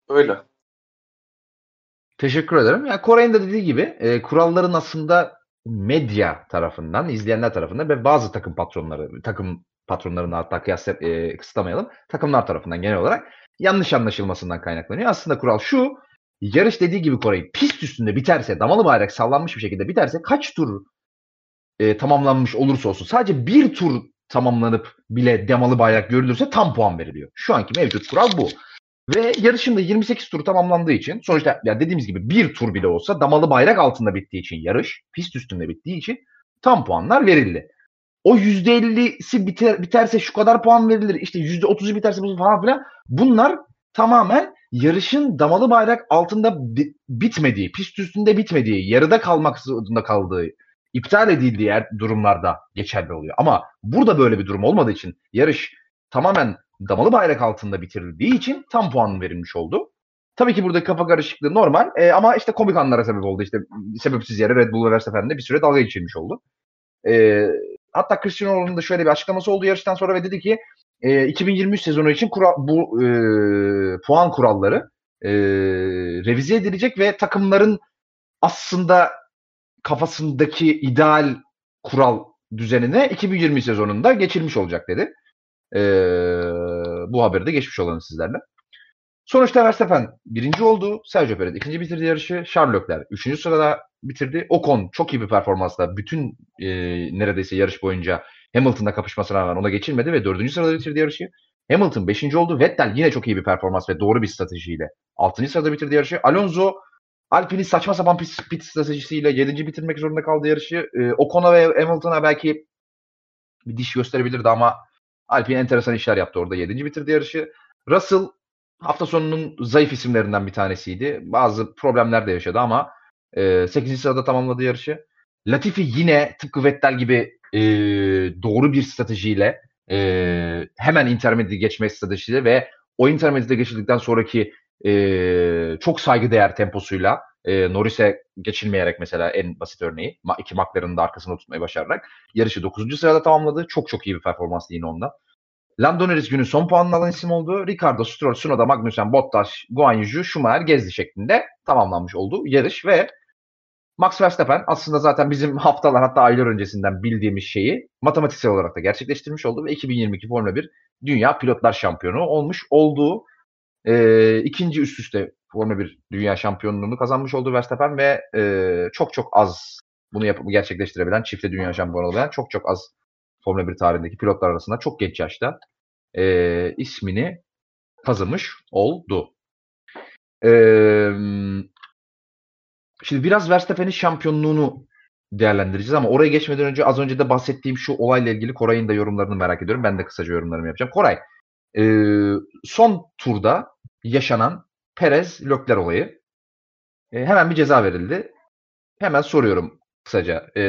Öyle. Teşekkür ederim. Ya Koray'ın da dediği gibi e, kuralların aslında medya tarafından, izleyenler tarafından ve bazı takım patronları, takım patronlarını hatta kıyas e, kısıtlamayalım. Takımlar tarafından genel olarak yanlış anlaşılmasından kaynaklanıyor. Aslında kural şu. Yarış dediği gibi Koray pist üstünde biterse, damalı bayrak sallanmış bir şekilde biterse kaç tur e, tamamlanmış olursa olsun sadece bir tur tamamlanıp bile damalı bayrak görülürse tam puan veriliyor. Şu anki mevcut kural bu. Ve yarışın da 28 tur tamamlandığı için sonuçta ya dediğimiz gibi bir tur bile olsa damalı bayrak altında bittiği için yarış pist üstünde bittiği için tam puanlar verildi. O %50'si biter, biterse şu kadar puan verilir. İşte %30'u biterse bu falan filan. Bunlar tamamen yarışın damalı bayrak altında bi- bitmediği, pist üstünde bitmediği, yarıda kalmak zorunda kaldığı, iptal edildiği yer durumlarda geçerli oluyor. Ama burada böyle bir durum olmadığı için yarış tamamen damalı bayrak altında bitirildiği için tam puan verilmiş oldu. Tabii ki burada kafa karışıklığı normal e, ama işte komik anlara sebep oldu. İşte sebepsiz yere Red Bull ve Verstappen'de bir süre dalga geçilmiş oldu. E, hatta Cristiano Ronaldo'nun da şöyle bir açıklaması oldu yarıştan sonra ve dedi ki e, 2023 sezonu için kura, bu e, puan kuralları e, revize edilecek ve takımların aslında kafasındaki ideal kural düzenine 2020 sezonunda geçilmiş olacak dedi. E, bu haberi de geçmiş olalım sizlerle. Sonuçta Verstappen birinci oldu. Sergio Perez ikinci bitirdi yarışı. Charles Leclerc üçüncü sırada bitirdi. Ocon çok iyi bir performansla bütün e, neredeyse yarış boyunca Hamilton'la kapışmasına rağmen ona geçilmedi ve dördüncü sırada bitirdi yarışı. Hamilton beşinci oldu. Vettel yine çok iyi bir performans ve doğru bir stratejiyle altıncı sırada bitirdi yarışı. Alonso Alpine'in saçma sapan pit, pit stratejisiyle yedinci bitirmek zorunda kaldı yarışı. E, Ocon'a ve Hamilton'a belki bir diş gösterebilirdi ama Alpine enteresan işler yaptı orada. Yedinci bitirdi yarışı. Russell hafta sonunun zayıf isimlerinden bir tanesiydi. Bazı problemler de yaşadı ama e, 8. sırada tamamladı yarışı. Latifi yine tıpkı Vettel gibi e, doğru bir stratejiyle e, hemen intermediate geçme stratejisiyle ve o intermediate geçildikten sonraki e, çok saygıdeğer temposuyla e, Norris'e geçilmeyerek mesela en basit örneği iki McLaren'ın da arkasında tutmayı başararak yarışı 9. sırada tamamladı. Çok çok iyi bir performanstı yine onda. Lando Norris günün son puanını alan isim oldu. Ricardo, Stroll, Tsunoda, Magnussen, Bottas, Guan Yu, Schumacher, Gezdi şeklinde tamamlanmış oldu yarış ve Max Verstappen aslında zaten bizim haftalar hatta aylar öncesinden bildiğimiz şeyi matematiksel olarak da gerçekleştirmiş oldu ve 2022 Formula 1 Dünya Pilotlar Şampiyonu olmuş olduğu e, ikinci üst üste Formula 1 Dünya Şampiyonluğunu kazanmış oldu Verstappen ve e, çok çok az bunu yapıp gerçekleştirebilen çifte dünya şampiyonu olabilen çok çok az Formula 1 tarihindeki pilotlar arasında çok genç yaşta e, ismini kazanmış oldu. E, şimdi biraz Verstappen'in şampiyonluğunu değerlendireceğiz ama oraya geçmeden önce az önce de bahsettiğim şu olayla ilgili Koray'ın da yorumlarını merak ediyorum. Ben de kısaca yorumlarımı yapacağım. Koray, e, son turda yaşanan Perez Lökler olayı e, hemen bir ceza verildi. Hemen soruyorum kısaca. E,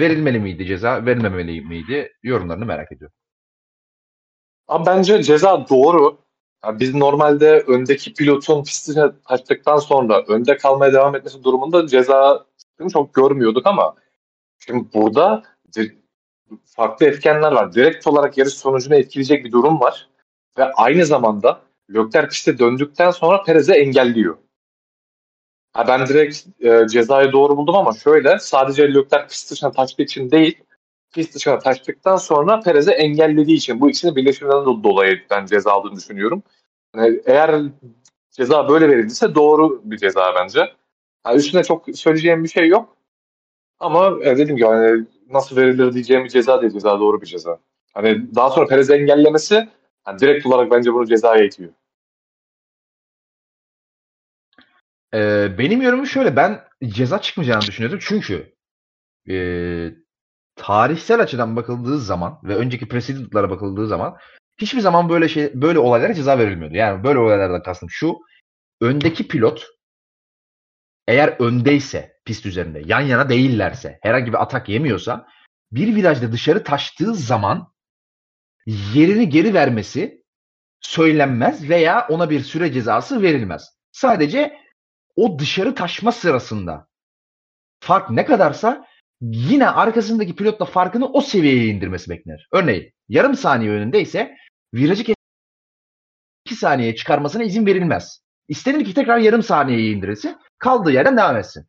verilmeli miydi ceza, verilmemeli miydi? Yorumlarını merak ediyorum. Abi bence ceza doğru. Yani biz normalde öndeki pilotun pistine taştıktan sonra önde kalmaya devam etmesi durumunda ceza çok görmüyorduk ama şimdi burada farklı etkenler var. Direkt olarak yarış sonucunu etkileyecek bir durum var. Ve aynı zamanda Lökler piste döndükten sonra Perez'e engelliyor. Ha ben direkt e, cezayı doğru buldum ama şöyle sadece Lökler pist dışına taştığı için değil pist dışına taştıktan sonra Perez'e engellediği için bu ikisini birleşiminden dolayı ben ceza aldığını düşünüyorum. Yani eğer ceza böyle verildiyse doğru bir ceza bence. Yani üstüne çok söyleyeceğim bir şey yok. Ama e, dedim ki hani nasıl verilir diyeceğim bir ceza değil. Ceza doğru bir ceza. Hani daha sonra Perez'i engellemesi yani direkt olarak bence bunu cezaya itiyor. Ee, benim yorumum şöyle. Ben ceza çıkmayacağını düşünüyordum. Çünkü e, tarihsel açıdan bakıldığı zaman ve önceki precedent'lara bakıldığı zaman hiçbir zaman böyle şey böyle olaylara ceza verilmiyordu. Yani böyle olaylardan kastım şu. Öndeki pilot eğer öndeyse pist üzerinde yan yana değillerse herhangi bir atak yemiyorsa bir virajda dışarı taştığı zaman yerini geri vermesi söylenmez veya ona bir süre cezası verilmez. Sadece o dışarı taşma sırasında fark ne kadarsa yine arkasındaki pilotla farkını o seviyeye indirmesi beklenir. Örneğin yarım saniye önündeyse virajı 2 saniyeye çıkarmasına izin verilmez. İstenir ki tekrar yarım saniyeye indirilsin. Kaldığı yerden devam etsin.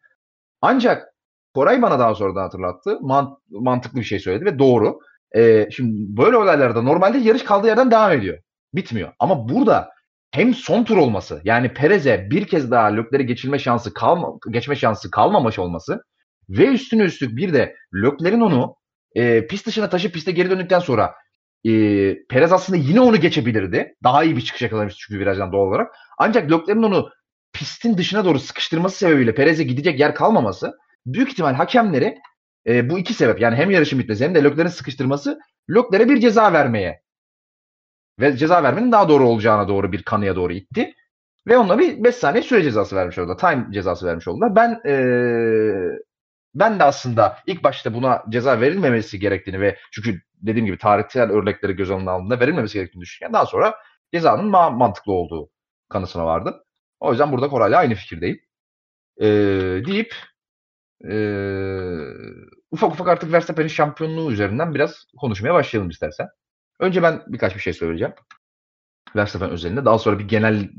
Ancak Koray bana daha sonra da hatırlattı. Mant- mantıklı bir şey söyledi ve doğru. Ee, şimdi böyle olaylarda normalde yarış kaldığı yerden devam ediyor. Bitmiyor. Ama burada hem son tur olması yani Perez'e bir kez daha Lökler'i geçilme şansı kalma, geçme şansı kalmamış olması ve üstüne üstlük bir de Lökler'in onu e, pist dışına taşıp piste geri döndükten sonra e, Perez aslında yine onu geçebilirdi. Daha iyi bir çıkış yakalamıştı çünkü virajdan doğal olarak. Ancak Lökler'in onu pistin dışına doğru sıkıştırması sebebiyle Perez'e gidecek yer kalmaması büyük ihtimal hakemleri e, bu iki sebep yani hem yarışın bitmesi hem de Lökler'in sıkıştırması Lökler'e bir ceza vermeye ve ceza vermenin daha doğru olacağına doğru bir kanıya doğru itti. Ve onunla bir 5 saniye süre cezası vermiş oldular. Time cezası vermiş oldular. Ben ee, ben de aslında ilk başta buna ceza verilmemesi gerektiğini ve çünkü dediğim gibi tarihsel örnekleri göz önüne aldığında verilmemesi gerektiğini düşünürken daha sonra cezanın ma- mantıklı olduğu kanısına vardım. O yüzden burada Koray'la aynı fikirdeyim. Ee, deyip ee, ufak ufak artık Verstappen'in şampiyonluğu üzerinden biraz konuşmaya başlayalım istersen. Önce ben birkaç bir şey söyleyeceğim. Verstappen özelinde. Daha sonra bir genel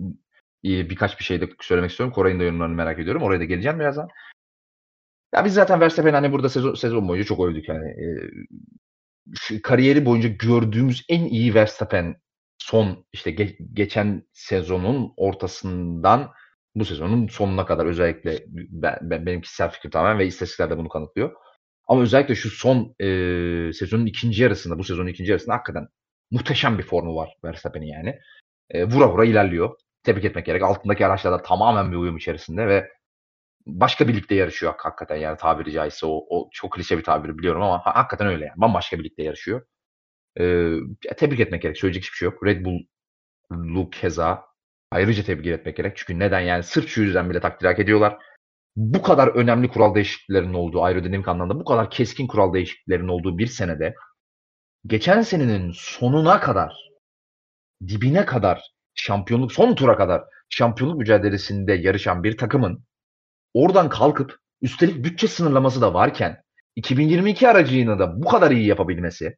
birkaç bir şey de söylemek istiyorum. Koray'ın da yorumlarını merak ediyorum. Oraya da geleceğim birazdan. Ya biz zaten Verstappen hani burada sezon, sezon boyunca çok övdük yani. E, kariyeri boyunca gördüğümüz en iyi Verstappen son işte ge- geçen sezonun ortasından bu sezonun sonuna kadar özellikle ben, ben, benim kişisel fikrim tamamen ve istatistikler de bunu kanıtlıyor. Ama özellikle şu son e, sezonun ikinci yarısında, bu sezonun ikinci yarısında hakikaten muhteşem bir formu var Verstappen'in yani. E, vura vura ilerliyor. Tebrik etmek gerek. Altındaki araçlarda tamamen bir uyum içerisinde ve başka bir ligde yarışıyor hakikaten yani tabiri caizse o, o çok klişe bir tabir biliyorum ama hakikaten öyle yani. Bambaşka bir ligde yarışıyor. Ee, tebrik etmek gerek. Söyleyecek hiçbir şey yok. Red Bull Luke keza ayrıca tebrik etmek gerek. Çünkü neden yani sırf şu yüzden bile takdir hak ediyorlar. Bu kadar önemli kural değişikliklerinin olduğu aerodinamik anlamda bu kadar keskin kural değişikliklerinin olduğu bir senede geçen senenin sonuna kadar dibine kadar şampiyonluk son tura kadar şampiyonluk mücadelesinde yarışan bir takımın oradan kalkıp üstelik bütçe sınırlaması da varken 2022 aracıyla da bu kadar iyi yapabilmesi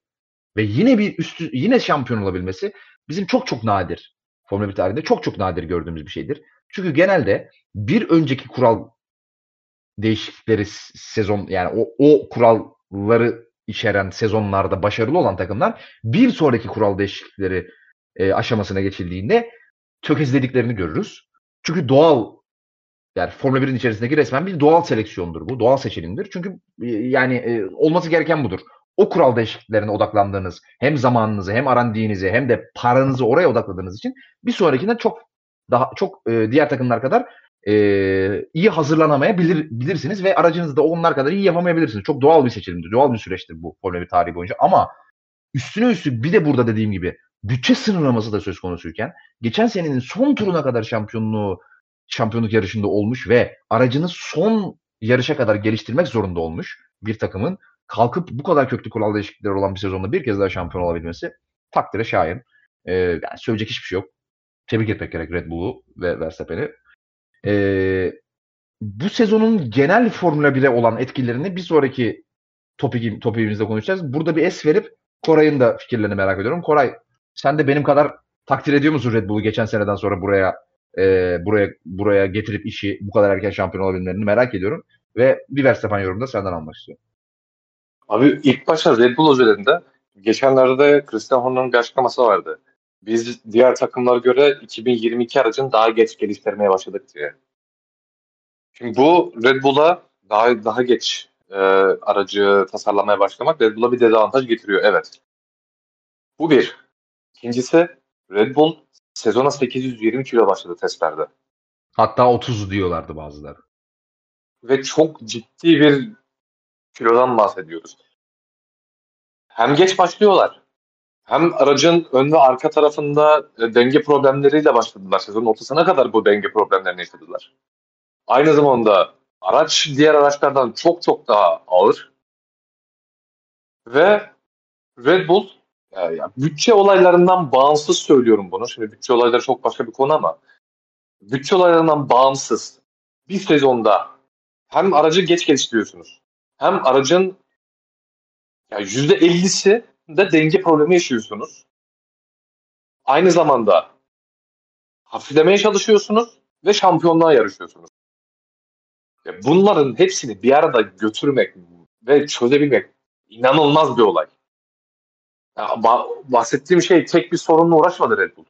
ve yine bir üstü yine şampiyon olabilmesi bizim çok çok nadir. Formula 1 tarihinde çok çok nadir gördüğümüz bir şeydir. Çünkü genelde bir önceki kural değişiklikleri sezon yani o, o kuralları içeren sezonlarda başarılı olan takımlar bir sonraki kural değişiklikleri e, aşamasına geçildiğinde tökezlediklerini görürüz. Çünkü doğal yani Formula 1'in içerisindeki resmen bir doğal seleksiyondur bu. Doğal seçilimdir. Çünkü e, yani e, olması gereken budur. O kural değişikliklerine odaklandığınız hem zamanınızı hem arandiğinizi hem de paranızı oraya odakladığınız için bir sonrakinden çok daha çok e, diğer takımlar kadar e, iyi hazırlanamayabilir bilirsiniz ve aracınızı da onlar kadar iyi yapamayabilirsiniz. Çok doğal bir seçilimdir. Doğal bir süreçtir bu Formula 1 tarihi boyunca ama üstüne üstü bir de burada dediğim gibi bütçe sınırlaması da söz konusuyken geçen senenin son turuna kadar şampiyonluğu şampiyonluk yarışında olmuş ve aracını son yarışa kadar geliştirmek zorunda olmuş bir takımın kalkıp bu kadar köklü kural değişiklikleri olan bir sezonda bir kez daha şampiyon olabilmesi takdire şayan. Ee, yani söyleyecek hiçbir şey yok. Tebrik etmek gerek Red Bull'u ve Verstappen'i. Ee, bu sezonun genel Formula 1'e olan etkilerini bir sonraki topik, topikimizde konuşacağız. Burada bir es verip Koray'ın da fikirlerini merak ediyorum. Koray sen de benim kadar takdir ediyor musun Red Bull'u geçen seneden sonra buraya e, buraya buraya getirip işi bu kadar erken şampiyon olabilmelerini merak ediyorum. Ve bir Verstappen yorumda senden almak istiyorum. Abi ilk başta Red Bull özelinde geçenlerde Christian Horner'ın bir açıklaması vardı. Biz diğer takımlara göre 2022 aracını daha geç geliştirmeye başladık diye. Şimdi bu Red Bull'a daha daha geç e, aracı tasarlamaya başlamak Red Bull'a bir dezavantaj getiriyor. Evet. Bu bir. İkincisi Red Bull sezona 820 kilo başladı testlerde. Hatta 30 diyorlardı bazıları. Ve çok ciddi bir kilodan bahsediyoruz. Hem geç başlıyorlar. Hem aracın ön ve arka tarafında e, denge problemleriyle başladılar. Sezonun ortasına kadar bu denge problemlerini yaşadılar. Aynı zamanda araç diğer araçlardan çok çok daha ağır. Ve Red Bull yani bütçe olaylarından bağımsız söylüyorum bunu. Şimdi bütçe olayları çok başka bir konu ama bütçe olaylarından bağımsız bir sezonda hem aracı geç geliştiriyorsunuz hem aracın yani %50'si de denge problemi yaşıyorsunuz. Aynı zamanda hafiflemeye çalışıyorsunuz ve şampiyonluğa yarışıyorsunuz. Bunların hepsini bir arada götürmek ve çözebilmek inanılmaz bir olay. Ya, bahsettiğim şey tek bir sorunla uğraşmadı Red Bull.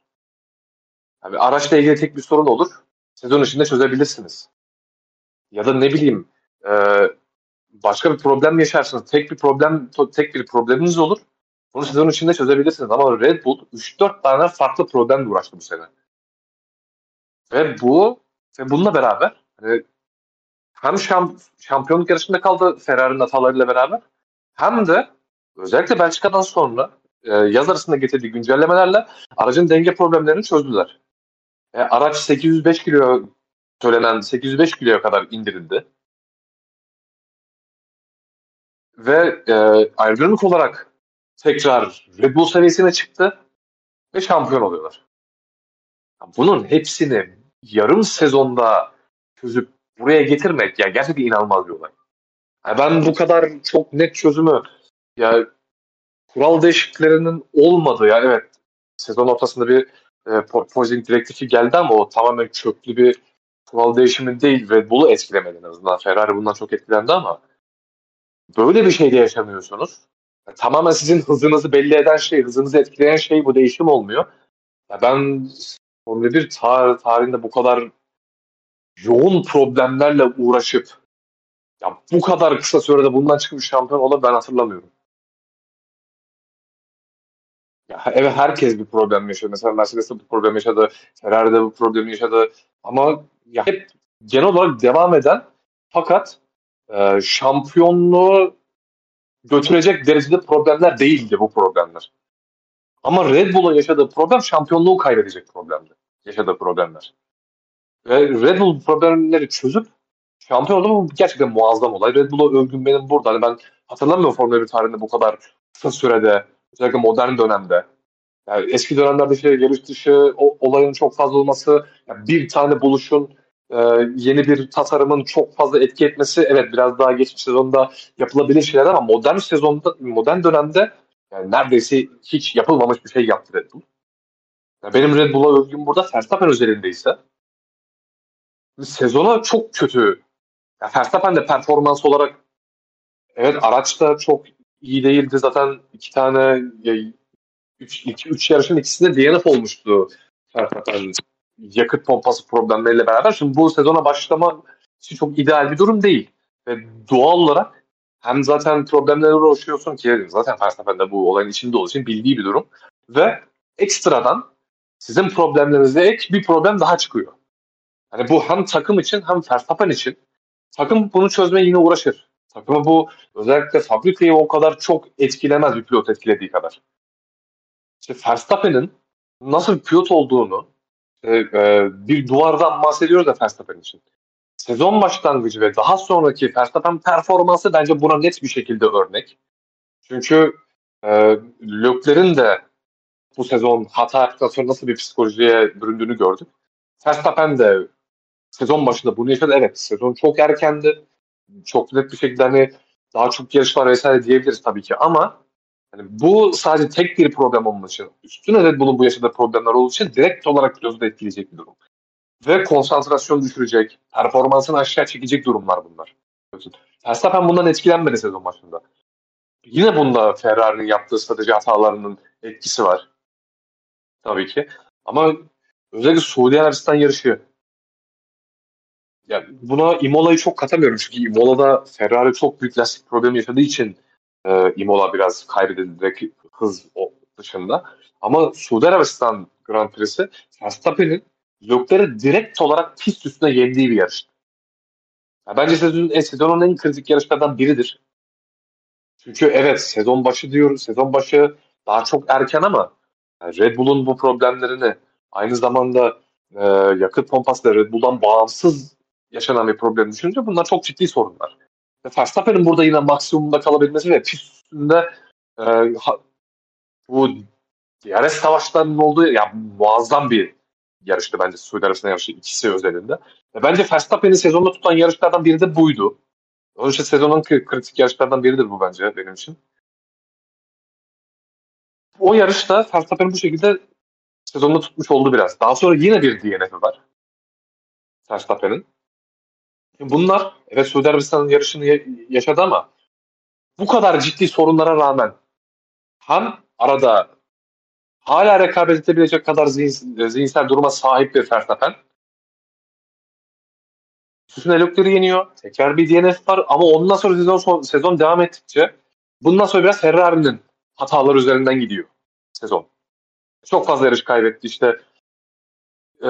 Yani araçla ilgili tek bir sorun olur. Sezon içinde çözebilirsiniz. Ya da ne bileyim e, başka bir problem yaşarsınız. Tek bir problem tek bir probleminiz olur. Bunu sezon içinde çözebilirsiniz. Ama Red Bull 3-4 tane farklı problemle uğraştı bu sene. Ve bu ve bununla beraber hani hem şamp şampiyonluk yarışında kaldı Ferrari'nin hatalarıyla beraber hem de özellikle Belçika'dan sonra e, yaz arasında getirdiği güncellemelerle aracın denge problemlerini çözdüler. E, araç 805 kilo söylenen 805 kiloya kadar indirildi. Ve e, aerodinamik olarak tekrar Red Bull seviyesine çıktı ve şampiyon oluyorlar. Bunun hepsini yarım sezonda çözüp buraya getirmek ya gerçekten inanılmaz bir olay. Yani ben bu kadar çok net çözümü ya kural değişikliklerinin olmadığı ya evet sezon ortasında bir e, Poison direktifi geldi ama o tamamen çöplü bir kural değişimi değil. Red Bull'u etkilemedi en azından. Ferrari bundan çok etkilendi ama böyle bir şeyde yaşamıyorsunuz. Yani tamamen sizin hızınızı belli eden şey, hızınızı etkileyen şey bu değişim olmuyor. Ya ben Formula 1 tar tarihinde bu kadar yoğun problemlerle uğraşıp ya bu kadar kısa sürede bundan çıkmış şampiyon olan ben hatırlamıyorum. Evet herkes bir problem yaşıyor. Mesela Mercedes de bu problem yaşadı. Ferrari de bu problemi yaşadı. Ama ya hep genel olarak devam eden fakat e, şampiyonluğu götürecek derecede problemler değildi bu problemler. Ama Red Bull'a yaşadığı problem şampiyonluğu kaybedecek problemdi. Yaşadığı problemler. Ve Red Bull problemleri çözüp şampiyon oldu gerçekten muazzam olay. Red Bull'a övgüm benim burada. Hani ben hatırlamıyorum Formula 1 tarihinde bu kadar kısa sürede özellikle modern dönemde. Yani eski dönemlerde şey yarış dışı o, olayın çok fazla olması, yani bir tane buluşun e, yeni bir tasarımın çok fazla etki etmesi evet biraz daha geçmiş sezonda yapılabilir şeyler ama modern sezonda modern dönemde yani neredeyse hiç yapılmamış bir şey yaptı Red Bull. Yani benim Red Bull'a övgüm burada Verstappen özelindeyse sezona çok kötü. Yani de performans olarak evet araçta çok iyi değildi. Zaten iki tane üç, iki, üç yarışın ikisinde DNF olmuştu Verstappen yakıt pompası problemleriyle beraber. Şimdi bu sezona başlama için çok ideal bir durum değil. Ve doğal olarak hem zaten problemlerle uğraşıyorsun ki zaten Verstappen de bu olayın içinde olduğu için bildiği bir durum. Ve ekstradan sizin problemlerinize ek bir problem daha çıkıyor. Yani bu hem takım için hem Verstappen için takım bunu çözmeye yine uğraşır. Takımı bu özellikle fabrikayı o kadar çok etkilemez bir pilot etkilediği kadar. İşte Verstappen'in nasıl bir pilot olduğunu e, e, bir duvardan bahsediyoruz da Verstappen için. Sezon başlangıcı ve daha sonraki Verstappen performansı bence buna net bir şekilde örnek. Çünkü e, Lökler'in de bu sezon hata yaptıktan sonra nasıl bir psikolojiye büründüğünü gördük. Verstappen de sezon başında bunu yaşadı. Evet sezon çok erkendi. Çok net bir şekilde hani daha çok yarışlar vesaire diyebiliriz tabii ki ama yani bu sadece tek bir problem olması için üstüne de bunun bu yaşadığı problemler olduğu için direkt olarak pilotu da etkileyecek bir durum. Ve konsantrasyon düşürecek, performansını aşağı çekecek durumlar bunlar. Verstappen bundan etkilenmedi sezon başında. Yine bunda Ferrari'nin yaptığı strateji hatalarının etkisi var. Tabii ki. Ama özellikle Suudi Arabistan yarışı yani buna Imola'yı çok katamıyorum çünkü Imola'da Ferrari çok büyük lastik problemi yaşadığı için e, Imola biraz kaybedildi hız dışında. Ama Suudi Arabistan Grand Prix'si Verstappen'in Leclerc'i direkt olarak pist üstüne yendiği bir yarış. Yani bence sezonun, e, sezonun en kritik yarışlardan biridir. Çünkü evet sezon başı diyoruz. Sezon başı daha çok erken ama yani Red Bull'un bu problemlerini aynı zamanda e, yakıt pompası da Red Bull'dan bağımsız yaşanan bir problem düşününce bunlar çok ciddi sorunlar. Verstappen'in burada yine maksimumda kalabilmesi ve pist üstünde e, ha, bu DRS savaşlarının olduğu ya muazzam bir yarıştı bence Suudi Arabistan yarışı ikisi özelinde. E, bence Verstappen'i sezonda tutan yarışlardan biri de buydu. Onun için sezonun kritik yarışlardan biridir bu bence benim için. O yarışta Verstappen'i bu şekilde sezonda tutmuş oldu biraz. Daha sonra yine bir DNF'i var. Verstappen'in. Bunlar evet Suudi Arabistan'ın yarışını yaşadı ama bu kadar ciddi sorunlara rağmen hem arada hala rekabet edebilecek kadar zihin, zihinsel duruma sahip bir Verstappen. Süsün Elokleri yeniyor. Tekrar bir DNF var ama ondan sonra sezon, sezon devam ettikçe bundan sonra biraz Ferrari'nin hatalar üzerinden gidiyor sezon. Çok fazla yarış kaybetti. İşte e,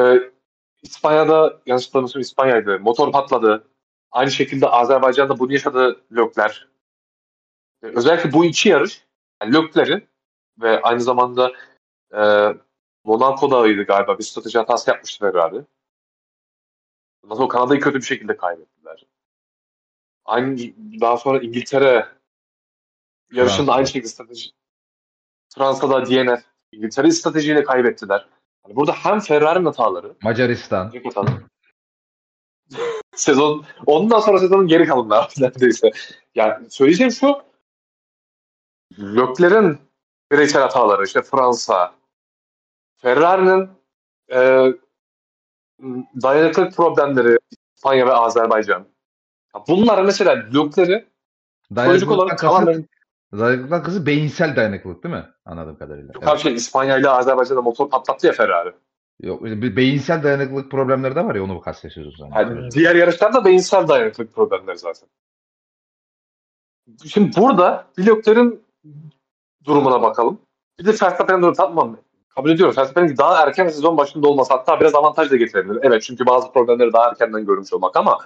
İspanya'da yanlış hatırlamıyorsam İspanya'ydı. Motor patladı. Aynı şekilde Azerbaycan'da bunu yaşadı Lökler. Özellikle bu iki yarış yani Lökler'in ve aynı zamanda e, Monaco'daydı galiba bir strateji hatası yapmıştı Ferrari. Ondan sonra Kanada'yı kötü bir şekilde kaybettiler. Aynı daha sonra İngiltere yarışında aynı şekilde strateji Fransa'da DNF İngiltere stratejiyle kaybettiler. Yani burada hem Ferrari'nin hataları Macaristan. Hatalı. sezon ondan sonra sezonun geri kalanı neredeyse. Yani söyleyeceğim şu Lökler'in bireysel hataları işte Fransa Ferrari'nin e, dayanıklılık problemleri İspanya ve Azerbaycan. Ya Bunlar mesela Lökler'i psikolojik olarak kasıt, dayanıklılıktan kasıt beyinsel dayanıklılık değil mi? Anladığım kadarıyla. Yok abi şey İspanya ile Azerbaycan'da motor patlattı ya Ferrari. Yok, beyinsel dayanıklılık problemleri de var ya onu kastediyorsun sen. Yani diğer yarışlarda beyinsel dayanıklılık problemleri zaten. Şimdi burada pilotların durumuna bakalım. Bir de Verstappen'in durumu tamam kabul ediyorum. Verstappen'in daha erken sezon başında olması hatta biraz avantaj da getirebilir. Evet çünkü bazı problemleri daha erkenden görmüş olmak ama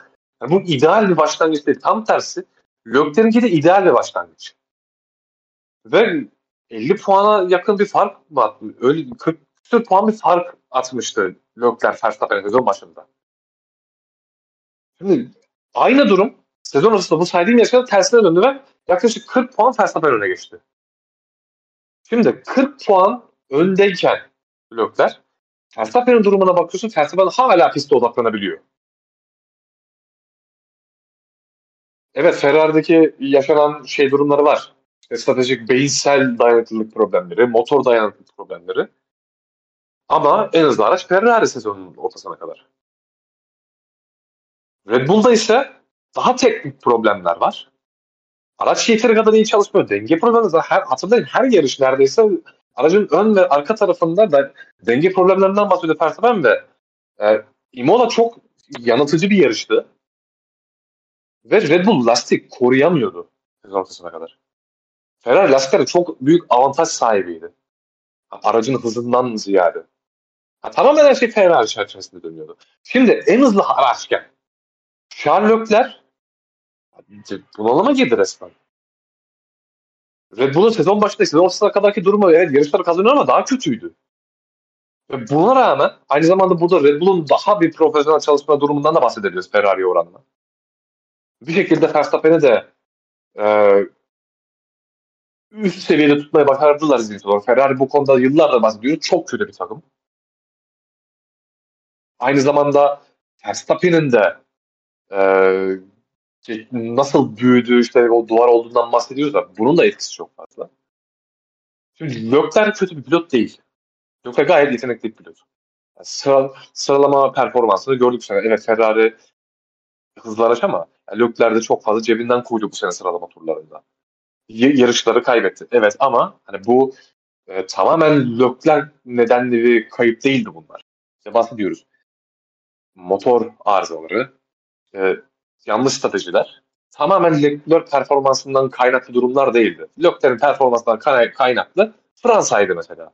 yani bu ideal bir başlangıç değil. Tam tersi Lökler'inki de ideal bir başlangıç. Ve 50 puana yakın bir fark mı attı? Öyle 40 küsur puan bir fark atmıştı Lökler Verstappen'e sezon başında. Şimdi aynı durum sezon arasında bu saydığım yaşlarda tersine döndü ve yaklaşık 40 puan Verstappen öne geçti. Şimdi 40 puan öndeyken Lökler Verstappen'in durumuna bakıyorsun Verstappen hala piste odaklanabiliyor. Evet Ferrari'deki yaşanan şey durumları var. İşte stratejik beyinsel dayanıklılık problemleri, motor dayanıklılık problemleri. Ama en hızlı araç Ferrari sezonunun ortasına kadar. Red Bull'da ise daha teknik problemler var. Araç yeteri kadar iyi çalışmıyor. Denge problemleri var. Her, hatırlayın her yarış neredeyse aracın ön ve arka tarafında da denge problemlerinden bahsediyor Verstappen ve e, Imola çok yanıltıcı bir yarıştı. Ve Red Bull lastik koruyamıyordu sezon ortasına kadar. Ferrari lastikleri çok büyük avantaj sahibiydi. Aracın hızından ziyade. Ha, tamamen her şey Ferrari çerçevesinde dönüyordu. Şimdi en hızlı araçken Charles Leclerc bunalıma girdi resmen. Red Bull'un sezon başında sezon ortasına kadarki durumu evet yarışları kazanıyor ama daha kötüydü. Ve buna rağmen aynı zamanda burada Red Bull'un daha bir profesyonel çalışma durumundan da bahsedebiliriz Ferrari'ye oranla. Bir şekilde Verstappen'i de e, üst seviyede tutmaya başardılar zihinsel olarak. Ferrari bu konuda yıllardır bahsediyor. Çok kötü bir takım. Aynı zamanda Verstappen'in de e, nasıl büyüdüğü işte o duvar olduğundan bahsediyoruz da bunun da etkisi çok fazla. Şimdi Leclerc kötü bir pilot değil. Leclerc gayet yetenekli bir pilot. Yani sıra, sıralama performansını gördük sene. Evet Ferrari hızlı araç ama yani Leclerc de çok fazla cebinden koydu bu sene sıralama turlarında. Yarışları kaybetti. Evet ama hani bu e, tamamen Leclerc nedenli bir kayıp değildi bunlar. İşte bahsediyoruz. Motor arızaları, e, yanlış stratejiler tamamen Leclerc performansından kaynaklı durumlar değildi. Leclerc'in performansından kaynaklı Fransa'ydı mesela.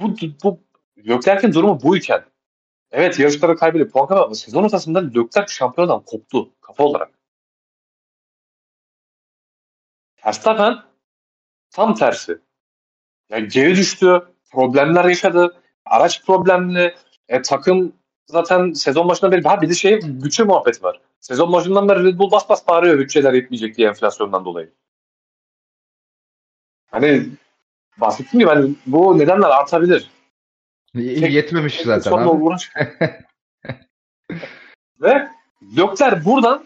Bu, bu Leclerc'in durumu buyken evet yarışları kaybedip puan kazandı. Sezon ortasında Leclerc şampiyondan koptu kafa olarak. Verstappen tam tersi. Yani geri düştü, problemler yaşadı, araç problemli, e, takım zaten sezon başından beri ha bir de şey bütçe muhabbeti var. Sezon başından beri Red Bull bas bas bağırıyor bütçeler yetmeyecek diye enflasyondan dolayı. Hani bahsettiğim gibi hani bu nedenler artabilir. Yetmemiş zaten abi. Uğraş. Ve Lökler buradan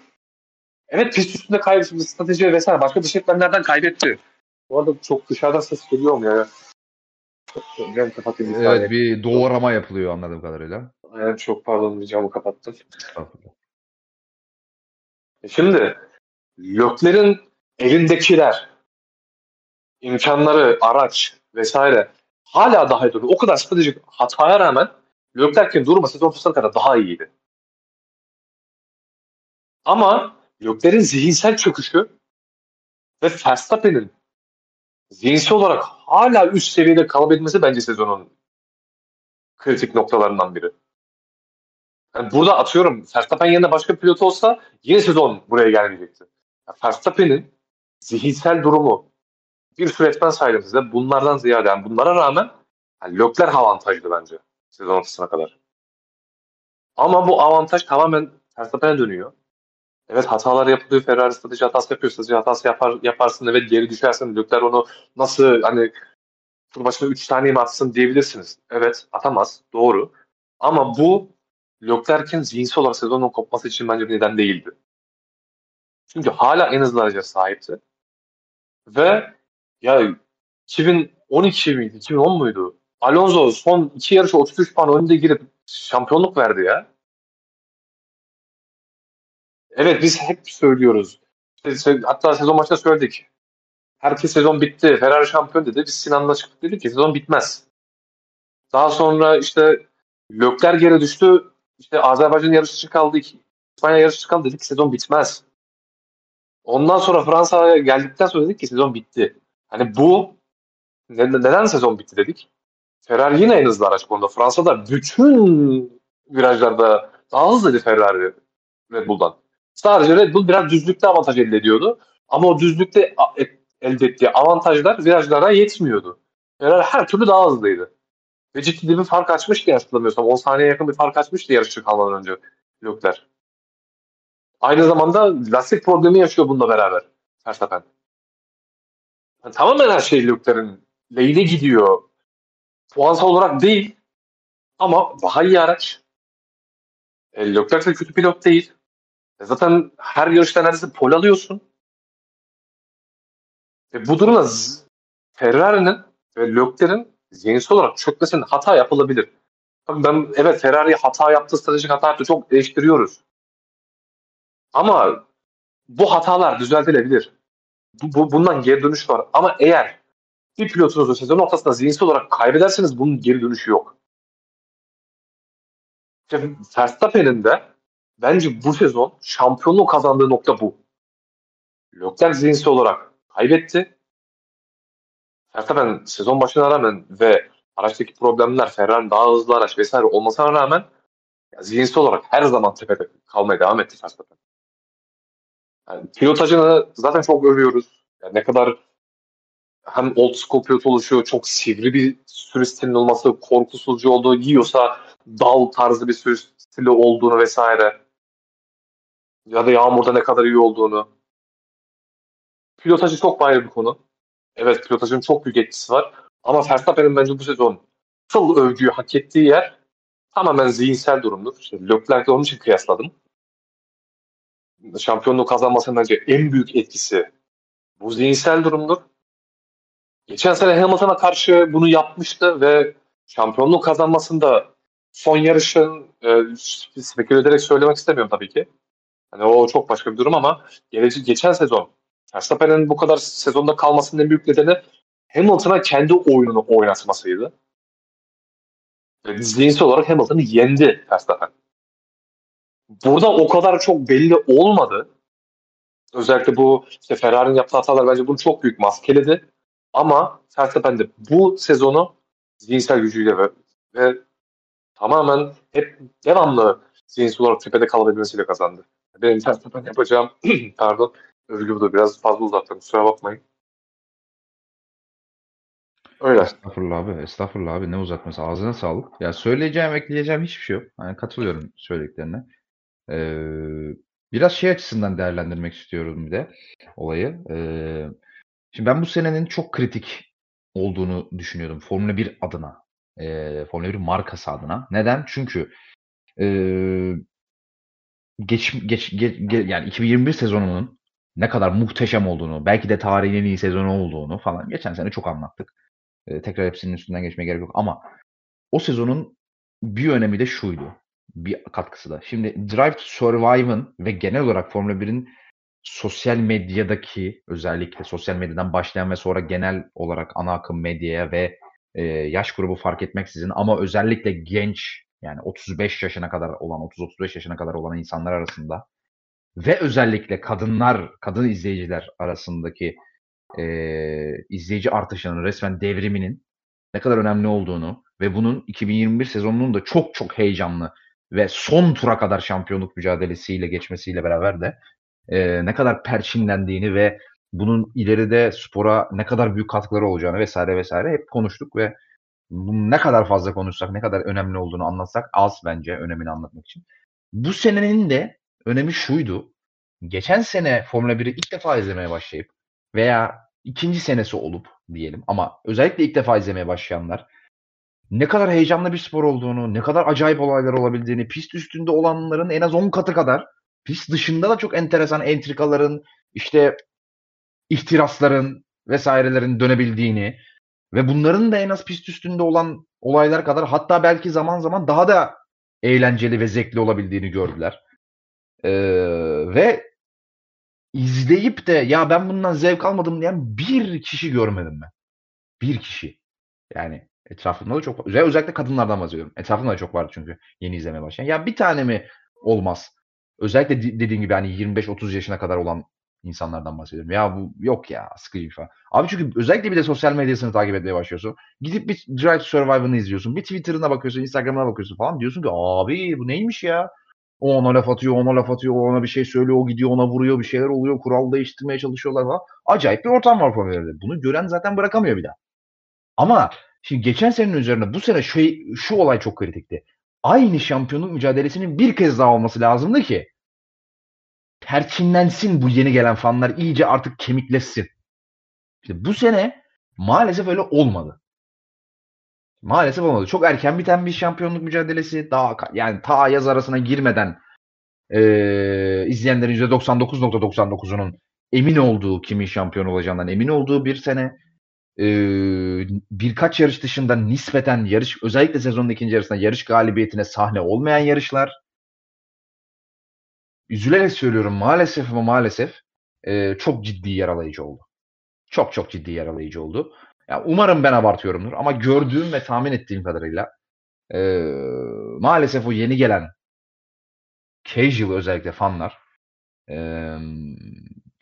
evet pist üstünde kaybetti strateji vesaire başka dış etmenlerden kaybetti. Bu arada çok dışarıdan ses geliyor mu ya? Ben kapatayım bir evet bir doğrama yapılıyor anladığım kadarıyla. Aynen çok pardon camı kapattım. E şimdi Lökler'in elindekiler imkanları, araç vesaire hala daha iyi duruyor. O kadar stratejik hataya rağmen Leclerc'in durumu sezon ortasına kadar daha iyiydi. Ama Leclerc'in zihinsel çöküşü ve Verstappen'in zihinsel olarak hala üst seviyede kalabilmesi bence sezonun kritik noktalarından biri. Yani burada atıyorum Verstappen yerine başka pilot olsa yine sezon buraya gelmeyecekti. Yani Verstappen'in zihinsel durumu bir sürü etmen saydım size. Bunlardan ziyade yani bunlara rağmen yani Lökler avantajlı bence sezon ortasına kadar. Ama bu avantaj tamamen Verstappen'e dönüyor. Evet hatalar yapılıyor. Ferrari strateji hatası yapıyor. Strateji hatası yapar, yaparsın. Evet geri düşersin. Lökler onu nasıl hani tur başına 3 tane mi atsın diyebilirsiniz. Evet atamaz. Doğru. Ama bu Leclerc'in zihinsel olarak sezonun kopması için bence bir neden değildi. Çünkü hala en hızlı araca sahipti. Ve ya 2012 miydi? 2010 muydu? Alonso son iki yarışı 33 puan önde girip şampiyonluk verdi ya. Evet biz hep söylüyoruz. Hatta sezon başında söyledik. Herkes sezon bitti. Ferrari şampiyon dedi. Biz Sinan'la çıktık dedik ki sezon bitmez. Daha sonra işte Lökler geri düştü. İşte Azerbaycan yarışı kaldı. İspanya yarışı kaldı dedik ki sezon bitmez. Ondan sonra Fransa'ya geldikten sonra dedik ki sezon bitti. Hani bu neden sezon bitti dedik. Ferrari yine en hızlı araç konuda. Fransa'da bütün virajlarda daha hızlıydı Ferrari Red Bull'dan. Sadece Red Bull biraz düzlükte avantaj elde ediyordu. Ama o düzlükte elde ettiği avantajlar virajlara yetmiyordu. Ferrari her türlü daha hızlıydı. Ve ciddi bir fark açmıştı hatırlamıyorsam. 10 saniye yakın bir fark açmıştı yarışçı kalmadan önce Leclerc. Aynı zamanda lastik problemi yaşıyor bununla beraber Verstappen. Yani tamamen her şey Leclerc'in lehine gidiyor. Puansal olarak değil ama daha iyi araç. E, Leclerc de kötü pilot değil. E, zaten her yarışta neredeyse pol alıyorsun. Ve bu durumda Ferrari'nin ve Leclerc'in zihinsel olarak çökmesinin hata yapılabilir. Ben evet Ferrari hata yaptı, stratejik hata yaptı. Çok eleştiriyoruz. Ama bu hatalar düzeltilebilir. Bu, bu, bundan geri dönüş var. Ama eğer bir pilotunuzu sezon ortasında zihinsel olarak kaybederseniz bunun geri dönüşü yok. İşte Verstappen'in de bence bu sezon şampiyonluğu kazandığı nokta bu. Leclerc zihinsel olarak kaybetti. Verstappen sezon başına rağmen ve araçtaki problemler Ferrari daha hızlı araç vesaire olmasına rağmen zihinsel olarak her zaman tepede kalmaya devam etti Verstappen. Yani pilotajını zaten çok övüyoruz. Yani ne kadar hem old school pilot oluşu, çok sivri bir sürüş stilinin olması, korkusuzcu olduğu, yiyorsa dal tarzı bir sürüş stili olduğunu vesaire. Ya da yağmurda ne kadar iyi olduğunu. Pilotajı çok ayrı bir konu. Evet pilotajın çok büyük etkisi var. Ama Verstappen'in bence bu sezon full övgüyü hak ettiği yer tamamen zihinsel durumdur. İşte Leclerc'le onun için kıyasladım. Şampiyonluğu kazanmasının bence en büyük etkisi bu zihinsel durumdur. Geçen sene Hamilton'a karşı bunu yapmıştı ve şampiyonluğu kazanmasında son yarışın e, speküle ederek söylemek istemiyorum tabii ki. Hani o çok başka bir durum ama gelece, geçen sezon Verstappen'in bu kadar sezonda kalmasının en büyük nedeni Hamilton'a kendi oyununu oynatmasıydı. Zihinsel olarak Hamilton'ı yendi Verstappen. Burada o kadar çok belli olmadı. Özellikle bu işte Ferrari'nin yaptığı hatalar bence bunu çok büyük maskeledi. Ama Verstappen de bu sezonu zihinsel gücüyle ve, ve tamamen hep devamlı zihinsel olarak tepede kalabilmesiyle kazandı. Benim Verstappen yapacağım pardon övgü bu da biraz fazla uzattım kusura bakmayın. Öyle. Estağfurullah abi. Estağfurullah abi. Ne uzatması. Ağzına sağlık. Ya söyleyeceğim, ekleyeceğim hiçbir şey yok. Yani katılıyorum söylediklerine. Ee, biraz şey açısından değerlendirmek istiyorum bir de olayı. Ee, şimdi ben bu senenin çok kritik olduğunu düşünüyordum. Formula 1 adına. Ee, Formula 1 markası adına. Neden? Çünkü ee, geç, geç, geç, geç, yani 2021 sezonunun ne kadar muhteşem olduğunu, belki de tarihin en iyi sezonu olduğunu falan geçen sene çok anlattık. E, tekrar hepsinin üstünden geçmeye gerek yok ama o sezonun bir önemi de şuydu. Bir katkısı da. Şimdi Drive to Survive'ın ve genel olarak Formula 1'in sosyal medyadaki özellikle sosyal medyadan başlayan ve sonra genel olarak ana akım medyaya ve e, yaş grubu fark etmeksizin ama özellikle genç yani 35 yaşına kadar olan 30-35 yaşına kadar olan insanlar arasında ve özellikle kadınlar, kadın izleyiciler arasındaki e, izleyici artışının resmen devriminin ne kadar önemli olduğunu ve bunun 2021 sezonunun da çok çok heyecanlı ve son tura kadar şampiyonluk mücadelesiyle geçmesiyle beraber de e, ne kadar perçinlendiğini ve bunun ileride spora ne kadar büyük katkıları olacağını vesaire vesaire hep konuştuk ve bunu ne kadar fazla konuşsak, ne kadar önemli olduğunu anlatsak az bence önemini anlatmak için. Bu senenin de önemi şuydu. Geçen sene Formula 1'i ilk defa izlemeye başlayıp veya ikinci senesi olup diyelim ama özellikle ilk defa izlemeye başlayanlar ne kadar heyecanlı bir spor olduğunu, ne kadar acayip olaylar olabildiğini, pist üstünde olanların en az 10 katı kadar pist dışında da çok enteresan entrikaların, işte ihtirasların vesairelerin dönebildiğini ve bunların da en az pist üstünde olan olaylar kadar hatta belki zaman zaman daha da eğlenceli ve zevkli olabildiğini gördüler. Ee, ve izleyip de ya ben bundan zevk almadım diyen bir kişi görmedim ben. Bir kişi. Yani etrafımda da çok var. Özellikle kadınlardan bahsediyorum. Etrafımda da çok vardı çünkü yeni izlemeye başlayan. Ya bir tane mi olmaz? Özellikle dediğim gibi hani 25-30 yaşına kadar olan insanlardan bahsediyorum. Ya bu yok ya sıkıcı falan. Abi çünkü özellikle bir de sosyal medyasını takip etmeye başlıyorsun. Gidip bir Drive to izliyorsun. Bir Twitter'ına bakıyorsun, Instagram'ına bakıyorsun falan. Diyorsun ki abi bu neymiş ya? O ona laf atıyor, ona laf atıyor, ona bir şey söylüyor, o gidiyor ona vuruyor, bir şeyler oluyor, kural değiştirmeye çalışıyorlar falan. Acayip bir ortam var Formula Bunu gören zaten bırakamıyor bir daha. Ama şimdi geçen senenin üzerine bu sene şu, şu olay çok kritikti. Aynı şampiyonluk mücadelesinin bir kez daha olması lazımdı ki perçinlensin bu yeni gelen fanlar iyice artık kemikleşsin. İşte bu sene maalesef öyle olmadı. Maalesef olmadı. Çok erken biten bir şampiyonluk mücadelesi. Daha yani ta yaz arasına girmeden e, izleyenlerin %99.99'unun emin olduğu kimin şampiyon olacağından emin olduğu bir sene. E, birkaç yarış dışında nispeten yarış özellikle sezonun ikinci yarısında yarış galibiyetine sahne olmayan yarışlar üzülerek söylüyorum maalesef ama maalesef e, çok ciddi yaralayıcı oldu. Çok çok ciddi yaralayıcı oldu. Yani umarım ben abartıyorumdur ama gördüğüm ve tahmin ettiğim kadarıyla e, maalesef o yeni gelen casual özellikle fanlar e,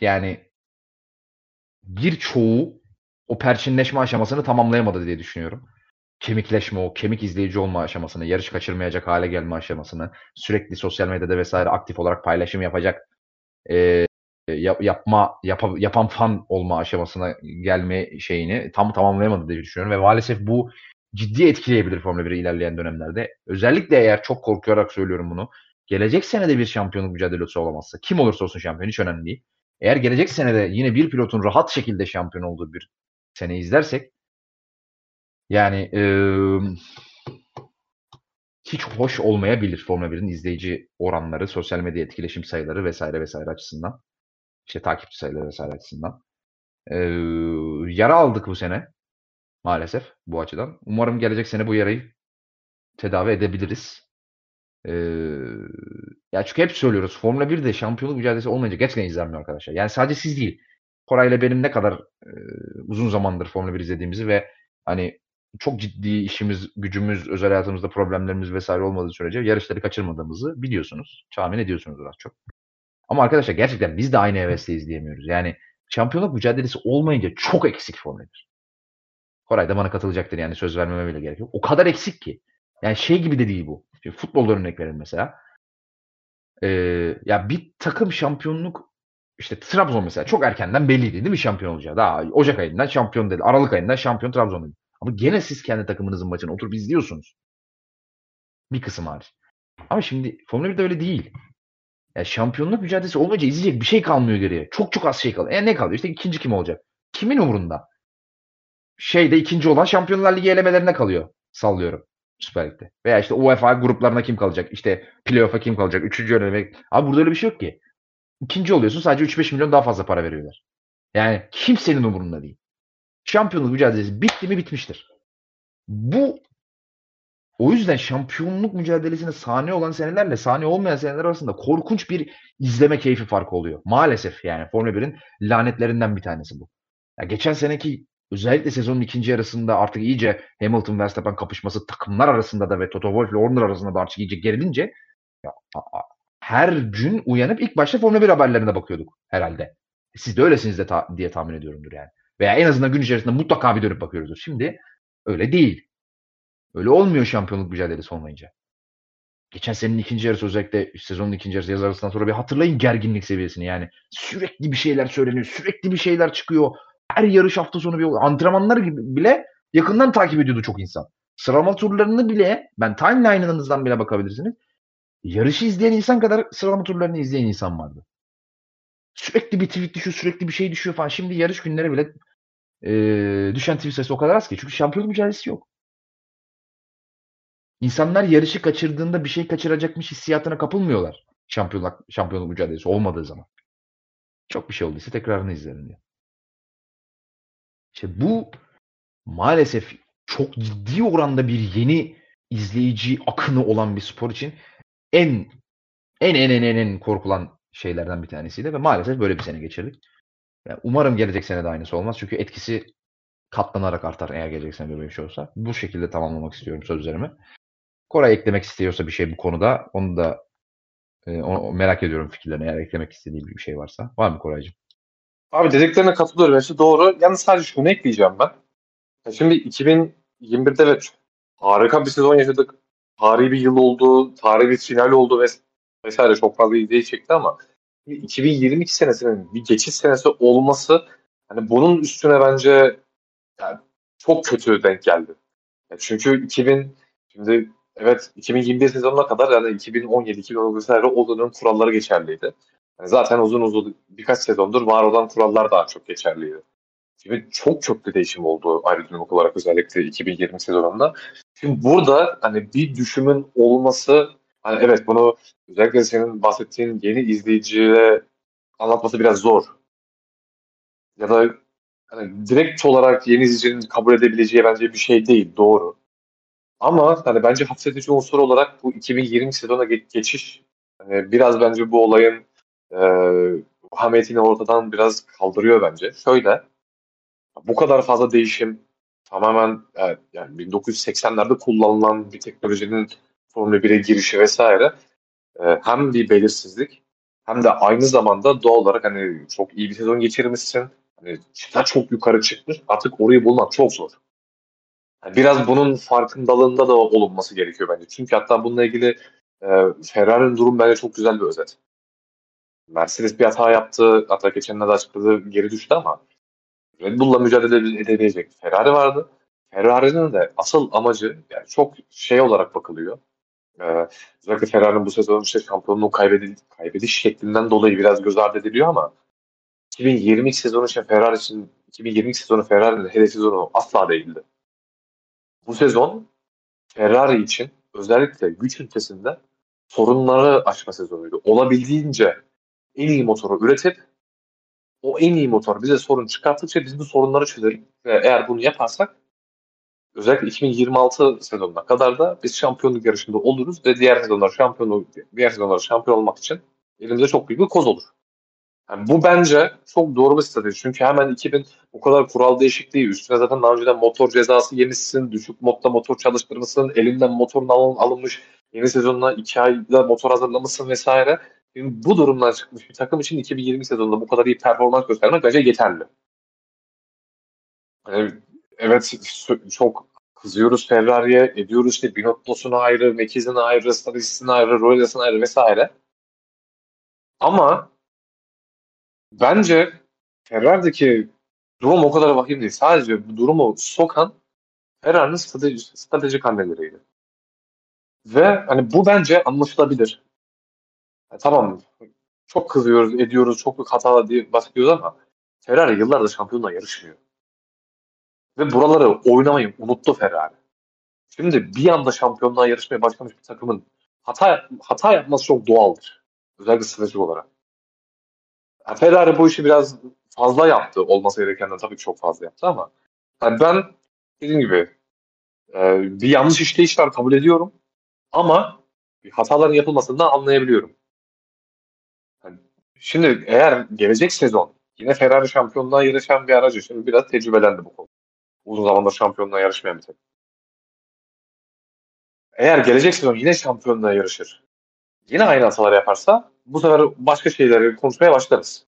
yani birçoğu o perçinleşme aşamasını tamamlayamadı diye düşünüyorum kemikleşme, o kemik izleyici olma aşamasını, yarış kaçırmayacak hale gelme aşamasını, sürekli sosyal medyada vesaire aktif olarak paylaşım yapacak, e, yap, yapma yap, yapan fan olma aşamasına gelme şeyini tam tamamlayamadı diye düşünüyorum ve maalesef bu ciddi etkileyebilir Formula 1'i ilerleyen dönemlerde. Özellikle eğer çok korkuyarak söylüyorum bunu. Gelecek sene de bir şampiyonluk mücadelesi olamazsa kim olursa olsun şampiyon hiç önemli değil. Eğer gelecek sene de yine bir pilotun rahat şekilde şampiyon olduğu bir sene izlersek yani e, hiç hoş olmayabilir Formula 1'in izleyici oranları, sosyal medya etkileşim sayıları vesaire vesaire açısından. İşte takipçi sayıları vesaire açısından. E, yara aldık bu sene maalesef bu açıdan. Umarım gelecek sene bu yarayı tedavi edebiliriz. Ee, ya çünkü hep söylüyoruz Formula 1'de şampiyonluk mücadelesi olmayınca gerçekten izlenmiyor arkadaşlar. Yani sadece siz değil. Koray ile benim ne kadar e, uzun zamandır Formula 1 izlediğimizi ve hani çok ciddi işimiz, gücümüz, özel hayatımızda problemlerimiz vesaire olmadığı sürece yarışları kaçırmadığımızı biliyorsunuz. Tahmin ediyorsunuz az çok. Ama arkadaşlar gerçekten biz de aynı hevesle izleyemiyoruz. Yani şampiyonluk mücadelesi olmayınca çok eksik Formula 1. Koray da bana katılacaktır yani söz vermeme bile gerek yok. O kadar eksik ki. Yani şey gibi de değil bu. Şimdi futbolda örnek verelim mesela. Ee, ya bir takım şampiyonluk işte Trabzon mesela çok erkenden belliydi değil mi şampiyon olacağı. Daha Ocak ayından şampiyon dedi. Aralık ayından şampiyon Trabzon dedi. Ama gene siz kendi takımınızın maçını oturup izliyorsunuz. Bir kısım hariç. Ama şimdi Formula 1'de öyle değil. Yani şampiyonluk mücadelesi olmayınca izleyecek bir şey kalmıyor geriye. Çok çok az şey kalıyor. E ne kalıyor? İşte ikinci kim olacak? Kimin umurunda? Şeyde ikinci olan Şampiyonlar Ligi elemelerine kalıyor. Sallıyorum. Süper Lig'de. Veya işte UEFA gruplarına kim kalacak? İşte playoff'a kim kalacak? Üçüncü eleme. Abi burada öyle bir şey yok ki. İkinci oluyorsun sadece 3-5 milyon daha fazla para veriyorlar. Yani kimsenin umurunda değil şampiyonluk mücadelesi bitti mi bitmiştir. Bu o yüzden şampiyonluk mücadelesine sahne olan senelerle sahne olmayan seneler arasında korkunç bir izleme keyfi farkı oluyor. Maalesef yani Formula 1'in lanetlerinden bir tanesi bu. Ya geçen seneki özellikle sezonun ikinci yarısında artık iyice Hamilton Verstappen kapışması takımlar arasında da ve Toto Wolff ile Horner arasında da artık iyice gerilince ya, her gün uyanıp ilk başta Formula 1 haberlerine bakıyorduk herhalde. Siz de öylesiniz de ta- diye tahmin ediyorumdur yani. Veya en azından gün içerisinde mutlaka bir dönüp bakıyoruzdur. Şimdi öyle değil. Öyle olmuyor şampiyonluk mücadelesi olmayınca. geçen senenin ikinci yarısı özellikle sezonun ikinci yarısı yaz arasından sonra bir hatırlayın gerginlik seviyesini yani. Sürekli bir şeyler söyleniyor. Sürekli bir şeyler çıkıyor. Her yarış hafta sonu bir antrenmanlar gibi bile yakından takip ediyordu çok insan. Sıralama turlarını bile ben timeline'ınızdan bile bakabilirsiniz. Yarışı izleyen insan kadar sıralama turlarını izleyen insan vardı. Sürekli bir tweet düşüyor, sürekli bir şey düşüyor falan. Şimdi yarış günleri bile e, düşen tweet sayısı o kadar az ki. Çünkü şampiyonluk mücadelesi yok. İnsanlar yarışı kaçırdığında bir şey kaçıracakmış hissiyatına kapılmıyorlar. Şampiyonluk, şampiyonluk mücadelesi olmadığı zaman. Çok bir şey olduysa tekrarını izlerim diyor. İşte bu maalesef çok ciddi oranda bir yeni izleyici akını olan bir spor için en en en en en, en korkulan şeylerden bir tanesiydi ve maalesef böyle bir sene geçirdik. Yani umarım gelecek sene de aynısı olmaz çünkü etkisi katlanarak artar eğer gelecek sene böyle bir şey olsa. Bu şekilde tamamlamak istiyorum sözlerimi. Koray eklemek istiyorsa bir şey bu konuda onu da e, onu merak ediyorum fikirlerini eğer eklemek istediği bir şey varsa. Var mı Koraycığım? Abi dediklerine katılıyorum. Hepsi doğru. Yalnız sadece şunu ekleyeceğim ben. Şimdi 2021'de evet harika bir sezon yaşadık. Tarihi bir yıl oldu. Tarihi bir final oldu ves vesaire çok fazla izleyici çekti ama 2022 senesinin bir geçiş senesi olması hani bunun üstüne bence yani çok kötü denk geldi. Yani çünkü 2000 şimdi evet 2021 sezonuna kadar yani 2017 2019 vesaire o dönem kuralları geçerliydi. Yani zaten uzun uzun birkaç sezondur var olan kurallar daha çok geçerliydi. Şimdi çok çok bir değişim oldu aerodinamik olarak özellikle 2020 sezonunda. Şimdi burada hani bir düşümün olması hani evet bunu özellikle senin bahsettiğin yeni izleyiciye anlatması biraz zor. Ya da hani direkt olarak yeni izleyicinin kabul edebileceği bence bir şey değil. Doğru. Ama hani bence hapsedici unsur olarak bu 2020 sezona geçiş hani biraz bence bu olayın e, vahametini ortadan biraz kaldırıyor bence. Şöyle bu kadar fazla değişim tamamen yani 1980'lerde kullanılan bir teknolojinin Formula 1'e girişi vesaire e, hem bir belirsizlik hem de aynı zamanda doğal olarak hani çok iyi bir sezon geçirmişsin. Hani çıta çok yukarı çıkmış. Artık orayı bulmak çok zor. Yani biraz bunun farkındalığında da olunması gerekiyor bence. Çünkü hatta bununla ilgili e, Ferrari'nin durum bence çok güzel bir özet. Mercedes bir hata yaptı. Hatta geçenlerde açıkladı geri düştü ama Red Bull'la mücadele edebilecek Ferrari vardı. Ferrari'nin de asıl amacı yani çok şey olarak bakılıyor. Ee, özellikle Ferrari'nin bu sezon işte şampiyonluğu kaybediş, kaybediş şeklinden dolayı biraz göz ardı ediliyor ama 2022 sezonu için Ferrari için 2022 sezonu Ferrari'nin hedef sezonu asla değildi. Bu sezon Ferrari için özellikle güç ünitesinde sorunları aşma sezonuydu. Olabildiğince en iyi motoru üretip o en iyi motor bize sorun çıkarttıkça biz bu sorunları çözelim. Eğer bunu yaparsak özellikle 2026 sezonuna kadar da biz şampiyonluk yarışında oluruz ve diğer sezonlar şampiyonluk diğer sezonlar şampiyon olmak için elimizde çok büyük bir koz olur. Yani bu bence çok doğru bir strateji. Çünkü hemen 2000 bu kadar kural değişikliği üstüne zaten daha önceden motor cezası yemişsin, düşük modda motor çalıştırmışsın, elinden motorun alın, alınmış, yeni sezonuna iki ayda motor hazırlamışsın vesaire. Bu durumdan çıkmış bir takım için 2020 sezonunda bu kadar iyi performans göstermek bence yeterli. Evet çok kızıyoruz Ferrari'ye, ediyoruz işte Binotto'sunu ayrı, Mekiz'ini ayrı, Staris'ini ayrı, Roylas'ını ayrı vesaire. Ama bence Ferrari'deki durum o kadar vahim değil. Sadece bu durumu sokan Ferrari'nin strateji, stratejik hamleleriydi. Ve hani bu bence anlaşılabilir. Yani tamam çok kızıyoruz, ediyoruz, çok büyük hata diye bahsediyoruz ama Ferrari yıllardır şampiyonla yarışmıyor. Ve buraları oynamayı unuttu Ferrari. Şimdi bir anda şampiyonluğa yarışmaya başlamış bir takımın hata hata yapması çok doğaldır. Özellikle stratejik olarak. Ferrari bu işi biraz fazla yaptı. Olması gerekenden tabii çok fazla yaptı ama yani ben dediğim gibi e, bir yanlış işleyiş var kabul ediyorum. Ama hataların yapılmasını da anlayabiliyorum. Şimdi eğer gelecek sezon yine Ferrari şampiyonluğa yarışan bir aracı. Şimdi biraz tecrübelendi bu konu. Uzun zamandır şampiyonluğa yarışmayan bir takım. Eğer gelecek sezon yine şampiyonluğa yarışır. Yine aynı hatalar yaparsa bu sefer başka şeyleri konuşmaya başlarız.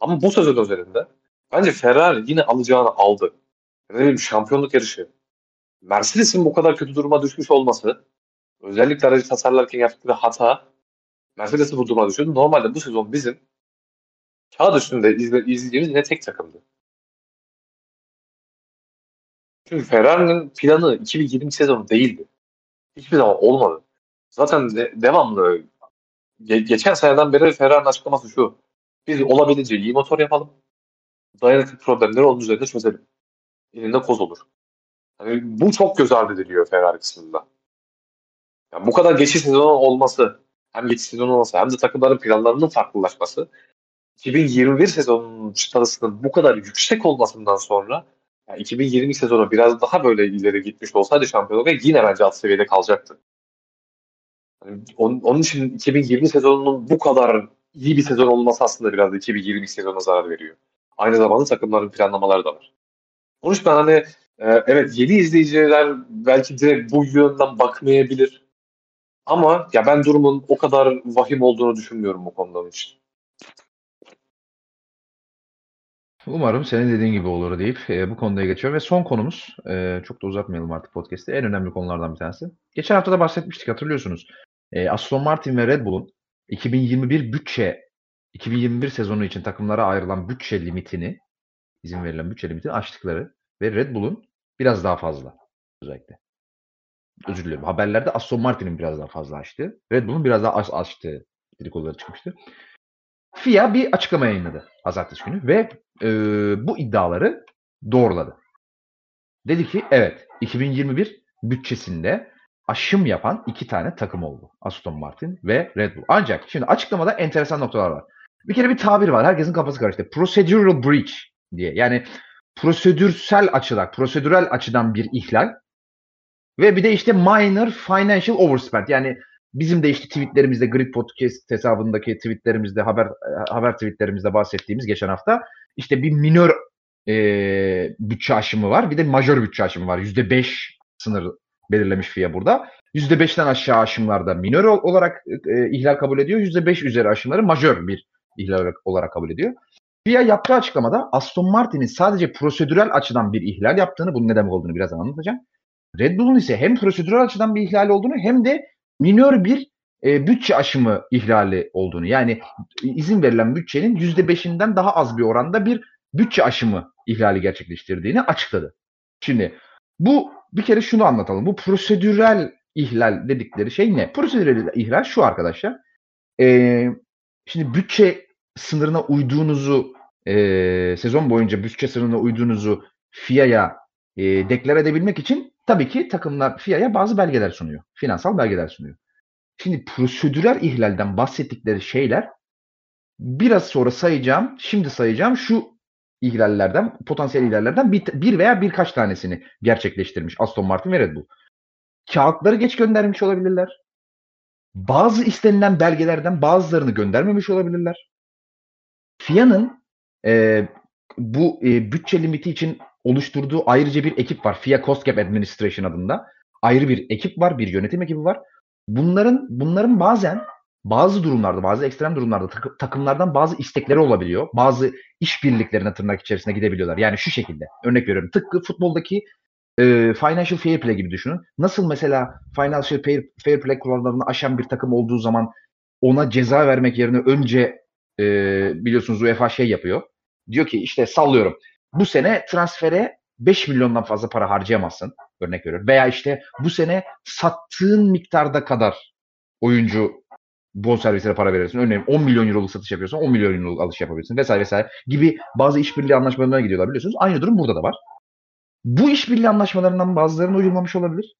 Ama bu sezon üzerinde bence Ferrari yine alacağını aldı. Ne bileyim şampiyonluk yarışı. Mercedes'in bu kadar kötü duruma düşmüş olması özellikle aracı tasarlarken yaptıkları hata Mercedes'i bu duruma düşürdü. Normalde bu sezon bizim kağıt üstünde izle, izleyeceğimiz yine tek takımdı. Çünkü Ferrari'nin planı 2020 sezonu değildi. Hiçbir zaman olmadı. Zaten de, devamlı ge, geçen seneden beri Ferrari'nin açıklaması şu. Biz olabildiğince iyi motor yapalım. Dayanıklı problemleri onun üzerinde çözelim. Elinde koz olur. Yani bu çok göz ardı ediliyor Ferrari kısmında. Yani bu kadar geçiş sezonu olması, hem geçiş sezonu olması hem de takımların planlarının farklılaşması 2021 sezonunun çıtasının bu kadar yüksek olmasından sonra yani 2020 sezonu biraz daha böyle ileri gitmiş olsaydı şampiyonluğa yine bence alt seviyede kalacaktı. Yani onun, onun için 2020 sezonunun bu kadar iyi bir sezon olması aslında biraz da 2020 sezonuna zarar veriyor. Aynı zamanda takımların planlamaları da var. Onun için ben hani e, evet yeni izleyiciler belki direkt bu yönden bakmayabilir. Ama ya ben durumun o kadar vahim olduğunu düşünmüyorum bu konuda için. Umarım senin dediğin gibi olur deyip e, bu konuya geçiyorum. Ve son konumuz, e, çok da uzatmayalım artık podcast'i, en önemli konulardan bir tanesi. Geçen hafta da bahsetmiştik hatırlıyorsunuz. E, Aston Martin ve Red Bull'un 2021 bütçe, 2021 sezonu için takımlara ayrılan bütçe limitini, izin verilen bütçe limitini aştıkları ve Red Bull'un biraz daha fazla özellikle. Özür dilerim. Haberlerde Aston Martin'in biraz daha fazla açtığı, Red Bull'un biraz daha az açtığı dedikoduları çıkmıştı. FIA bir açıklama yayınladı pazartesi günü ve e, bu iddiaları doğruladı. Dedi ki evet 2021 bütçesinde aşım yapan iki tane takım oldu. Aston Martin ve Red Bull. Ancak şimdi açıklamada enteresan noktalar var. Bir kere bir tabir var. Herkesin kafası karıştı. Procedural breach diye. Yani prosedürsel açıdan, prosedürel açıdan bir ihlal. Ve bir de işte minor financial overspend. Yani bizim de işte tweetlerimizde Grid Podcast hesabındaki tweetlerimizde haber haber tweetlerimizde bahsettiğimiz geçen hafta işte bir minör e, bütçe aşımı var. Bir de majör bütçe aşımı var. %5 sınır belirlemiş FIA burada. %5'ten aşağı aşımlarda minör olarak e, ihlal kabul ediyor. %5 üzeri aşımları majör bir ihlal olarak kabul ediyor. FIA yaptığı açıklamada Aston Martin'in sadece prosedürel açıdan bir ihlal yaptığını, bunun ne demek olduğunu birazdan anlatacağım. Red Bull'un ise hem prosedürel açıdan bir ihlal olduğunu hem de minör bir e, bütçe aşımı ihlali olduğunu yani izin verilen bütçenin %5'inden daha az bir oranda bir bütçe aşımı ihlali gerçekleştirdiğini açıkladı. Şimdi bu bir kere şunu anlatalım. Bu prosedürel ihlal dedikleri şey ne? Prosedürel ihlal şu arkadaşlar. E, şimdi bütçe sınırına uyduğunuzu e, sezon boyunca bütçe sınırına uyduğunuzu FIA'ya e, deklar edebilmek için tabii ki takımlar FIA'ya bazı belgeler sunuyor. Finansal belgeler sunuyor. Şimdi prosedürel ihlalden bahsettikleri şeyler biraz sonra sayacağım, şimdi sayacağım şu ihlallerden, potansiyel ihlallerden bir, bir veya birkaç tanesini gerçekleştirmiş Aston Martin ve Red Bull. Kağıtları geç göndermiş olabilirler. Bazı istenilen belgelerden bazılarını göndermemiş olabilirler. FIA'nın e, bu e, bütçe limiti için oluşturduğu ayrıca bir ekip var. FIA Cost Cap Administration adında. Ayrı bir ekip var, bir yönetim ekibi var. Bunların bunların bazen bazı durumlarda, bazı ekstrem durumlarda tak- takımlardan bazı istekleri olabiliyor. Bazı işbirliklerine tırnak içerisine gidebiliyorlar. Yani şu şekilde. Örnek veriyorum. Tıpkı futboldaki e, financial fair play gibi düşünün. Nasıl mesela financial fair, fair play kurallarını aşan bir takım olduğu zaman ona ceza vermek yerine önce e, biliyorsunuz UEFA şey yapıyor. Diyor ki işte sallıyorum. Bu sene transfere 5 milyondan fazla para harcayamazsın. Örnek veriyorum. Veya işte bu sene sattığın miktarda kadar oyuncu bonservisine para verirsin. Örneğin 10 milyon euroluk satış yapıyorsan 10 milyon euroluk alış yapabilirsin vesaire vesaire gibi bazı işbirliği anlaşmalarına gidiyorlar biliyorsunuz. Aynı durum burada da var. Bu işbirliği anlaşmalarından bazılarına uyulmamış olabilir.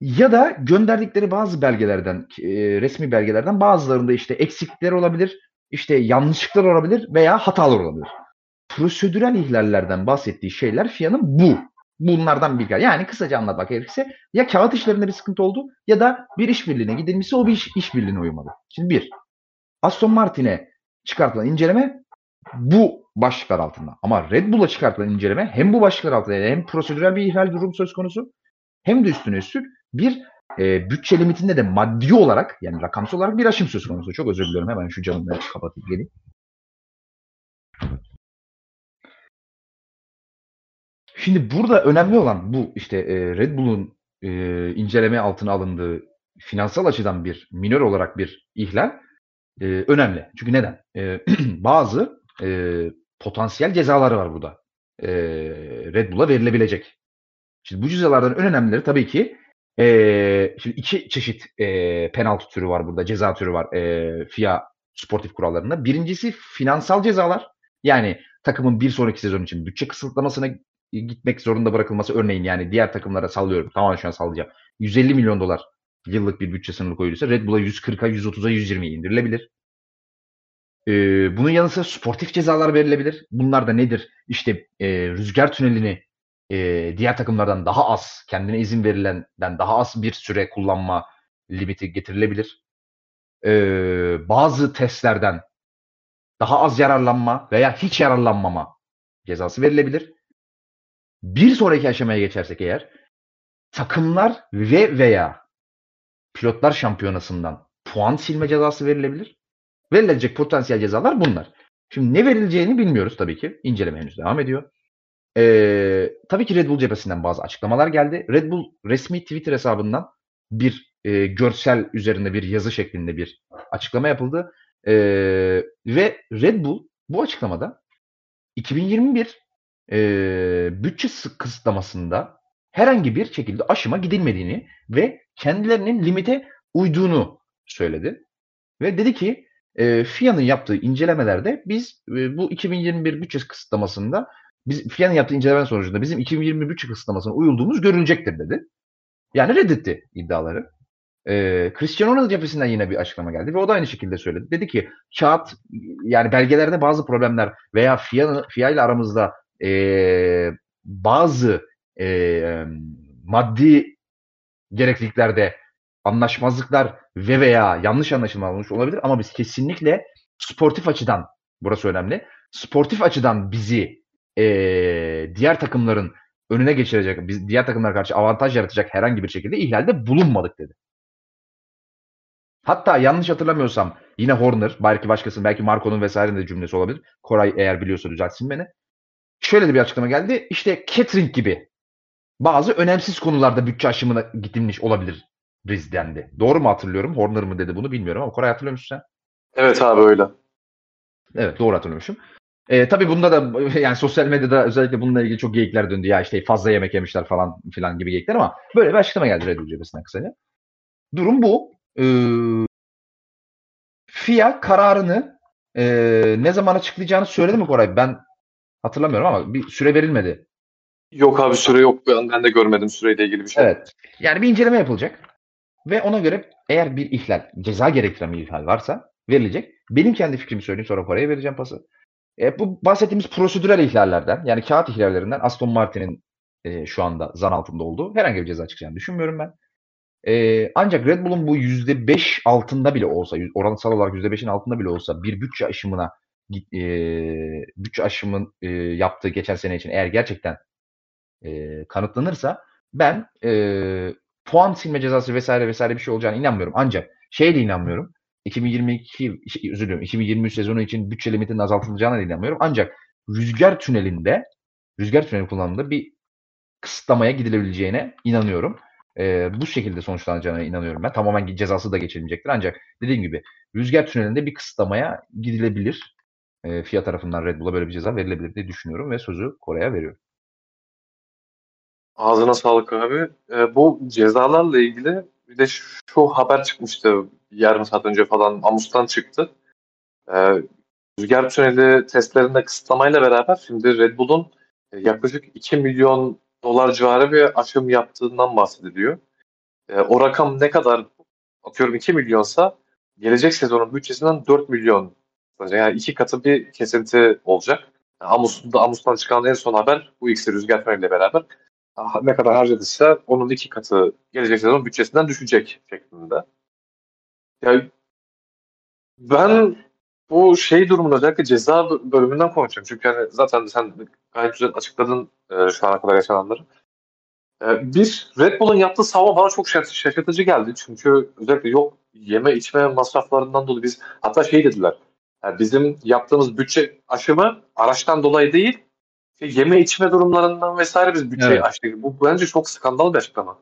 Ya da gönderdikleri bazı belgelerden, e, resmi belgelerden bazılarında işte eksiklikler olabilir, işte yanlışlıklar olabilir veya hatalar olabilir. Prosedürel ihlallerden bahsettiği şeyler FIA'nın bu. Bunlardan bir Yani kısaca anlatmak gerekirse ya kağıt işlerinde bir sıkıntı oldu ya da bir işbirliğine gidilmişse o bir iş, işbirliğine uymadı. Şimdi bir, Aston Martin'e çıkartılan inceleme bu başlıklar altında. Ama Red Bull'a çıkartılan inceleme hem bu başlıklar altında hem prosedürel bir ihlal durum söz konusu hem de üstüne üstlük bir e, bütçe limitinde de maddi olarak yani rakamsal olarak bir aşım söz konusu. Çok özür diliyorum. Hemen şu camımı kapatayım geleyim. Şimdi burada önemli olan bu işte e, Red Bull'un e, inceleme altına alındığı finansal açıdan bir minör olarak bir ihlal e, önemli. Çünkü neden? E, bazı e, potansiyel cezaları var burada. E, Red Bull'a verilebilecek. Şimdi bu cezalardan en önemlileri tabii ki e, şimdi iki çeşit e, penaltı türü var burada, ceza türü var e, FIA sportif kurallarında. Birincisi finansal cezalar. Yani takımın bir sonraki sezon için bütçe kısıtlamasına gitmek zorunda bırakılması örneğin yani diğer takımlara sallıyorum. Tamam şu an sallayacağım. 150 milyon dolar yıllık bir bütçe sınırı koyulursa Red Bull'a 140'a, 130'a, 120'ye indirilebilir. Ee, bunun yanı sıra sportif cezalar verilebilir. Bunlar da nedir? İşte e, rüzgar tünelini e, diğer takımlardan daha az, kendine izin verilenden daha az bir süre kullanma limiti getirilebilir. Ee, bazı testlerden daha az yararlanma veya hiç yararlanmama cezası verilebilir. Bir sonraki aşamaya geçersek eğer takımlar ve veya pilotlar şampiyonasından puan silme cezası verilebilir. Verilecek potansiyel cezalar bunlar. Şimdi ne verileceğini bilmiyoruz tabii ki. İnceleme henüz devam ediyor. Ee, tabii ki Red Bull cephesinden bazı açıklamalar geldi. Red Bull resmi Twitter hesabından bir e, görsel üzerinde bir yazı şeklinde bir açıklama yapıldı. E, ve Red Bull bu açıklamada 2021 e, bütçe kısıtlamasında herhangi bir şekilde aşıma gidilmediğini ve kendilerinin limite uyduğunu söyledi. Ve dedi ki e, FIA'nın yaptığı incelemelerde biz e, bu 2021 bütçe kısıtlamasında biz FIA'nın yaptığı inceleme sonucunda bizim 2021 bütçe kısıtlamasına uyulduğumuz görülecektir dedi. Yani reddetti iddiaları. Ee, Cristiano Ronaldo cephesinden yine bir açıklama geldi ve o da aynı şekilde söyledi. Dedi ki kağıt yani belgelerde bazı problemler veya FIA, FIA ile aramızda e, bazı e, maddi gerekliliklerde anlaşmazlıklar ve veya yanlış anlaşılma olmuş olabilir ama biz kesinlikle sportif açıdan burası önemli. Sportif açıdan bizi e, diğer takımların önüne geçirecek, biz diğer takımlar karşı avantaj yaratacak herhangi bir şekilde ihlalde bulunmadık dedi. Hatta yanlış hatırlamıyorsam yine Horner, belki başkasının, belki Marco'nun vesairenin de cümlesi olabilir. Koray eğer biliyorsa düzeltsin beni. Şöyle de bir açıklama geldi. İşte catering gibi bazı önemsiz konularda bütçe aşımına gidilmiş olabilir dendi. Doğru mu hatırlıyorum? Horner mı dedi bunu bilmiyorum ama Koray hatırlıyor musun sen? Evet abi öyle. Evet doğru hatırlıyormuşum. E, tabii bunda da yani sosyal medyada özellikle bununla ilgili çok geyikler döndü. Ya işte fazla yemek yemişler falan filan gibi geyikler ama böyle bir açıklama geldi Red Bull cephesinden kısaca. Durum bu. E, FIA kararını e, ne zaman açıklayacağını söyledi mi Koray? Ben hatırlamıyorum ama bir süre verilmedi. Yok abi süre yok. Ben, de görmedim süreyle ilgili bir şey. Evet. Yani bir inceleme yapılacak. Ve ona göre eğer bir ihlal, ceza gerektiren bir ihlal varsa verilecek. Benim kendi fikrimi söyleyeyim sonra Kore'ye vereceğim pası. E, bu bahsettiğimiz prosedürel ihlallerden yani kağıt ihlallerinden Aston Martin'in e, şu anda zan altında olduğu herhangi bir ceza çıkacağını düşünmüyorum ben. E, ancak Red Bull'un bu %5 altında bile olsa, oransal olarak %5'in altında bile olsa bir bütçe aşımına e, bütçe aşımın e, yaptığı geçen sene için eğer gerçekten e, kanıtlanırsa ben e, puan silme cezası vesaire vesaire bir şey olacağını inanmıyorum. Ancak şeye de inanmıyorum. 2022 özür diliyorum 2023 sezonu için bütçe limitinin azaltılacağına da inanmıyorum. Ancak rüzgar tünelinde rüzgar tüneli kullanımında bir kısıtlamaya gidilebileceğine inanıyorum. Ee, bu şekilde sonuçlanacağına inanıyorum ben. Tamamen cezası da geçilmeyecektir. Ancak dediğim gibi rüzgar tünelinde bir kısıtlamaya gidilebilir. E, FIA tarafından Red Bull'a böyle bir ceza verilebilir diye düşünüyorum ve sözü Kore'ye veriyorum. Ağzına sağlık abi. E, bu cezalarla ilgili bir de şu haber çıkmıştı yarım saat önce falan Amus'tan çıktı. E, rüzgar tüneli testlerinde kısıtlamayla beraber şimdi Red Bull'un e, yaklaşık 2 milyon dolar civarı bir aşım yaptığından bahsediliyor. E, o rakam ne kadar atıyorum 2 milyonsa gelecek sezonun bütçesinden 4 milyon yani iki katı bir kesinti olacak. Amus'ta, Amus'tan çıkan en son haber bu ikisi rüzgar tüneliyle beraber ne kadar harcadıysa onun iki katı gelecek sezon bütçesinden düşecek şeklinde. Yani ben bu şey durumunda özellikle ceza bölümünden konuşacağım. Çünkü hani zaten sen gayet güzel açıkladın e, şu ana kadar yaşananları. E, bir, Red Bull'un yaptığı savunma bana çok şaşırtıcı geldi. Çünkü özellikle yok yeme içme masraflarından dolayı biz hatta şey dediler. Yani bizim yaptığımız bütçe aşımı araçtan dolayı değil yeme içme durumlarından vesaire biz bütçeyi evet. açtık. Bu bence çok skandal bir açıklama.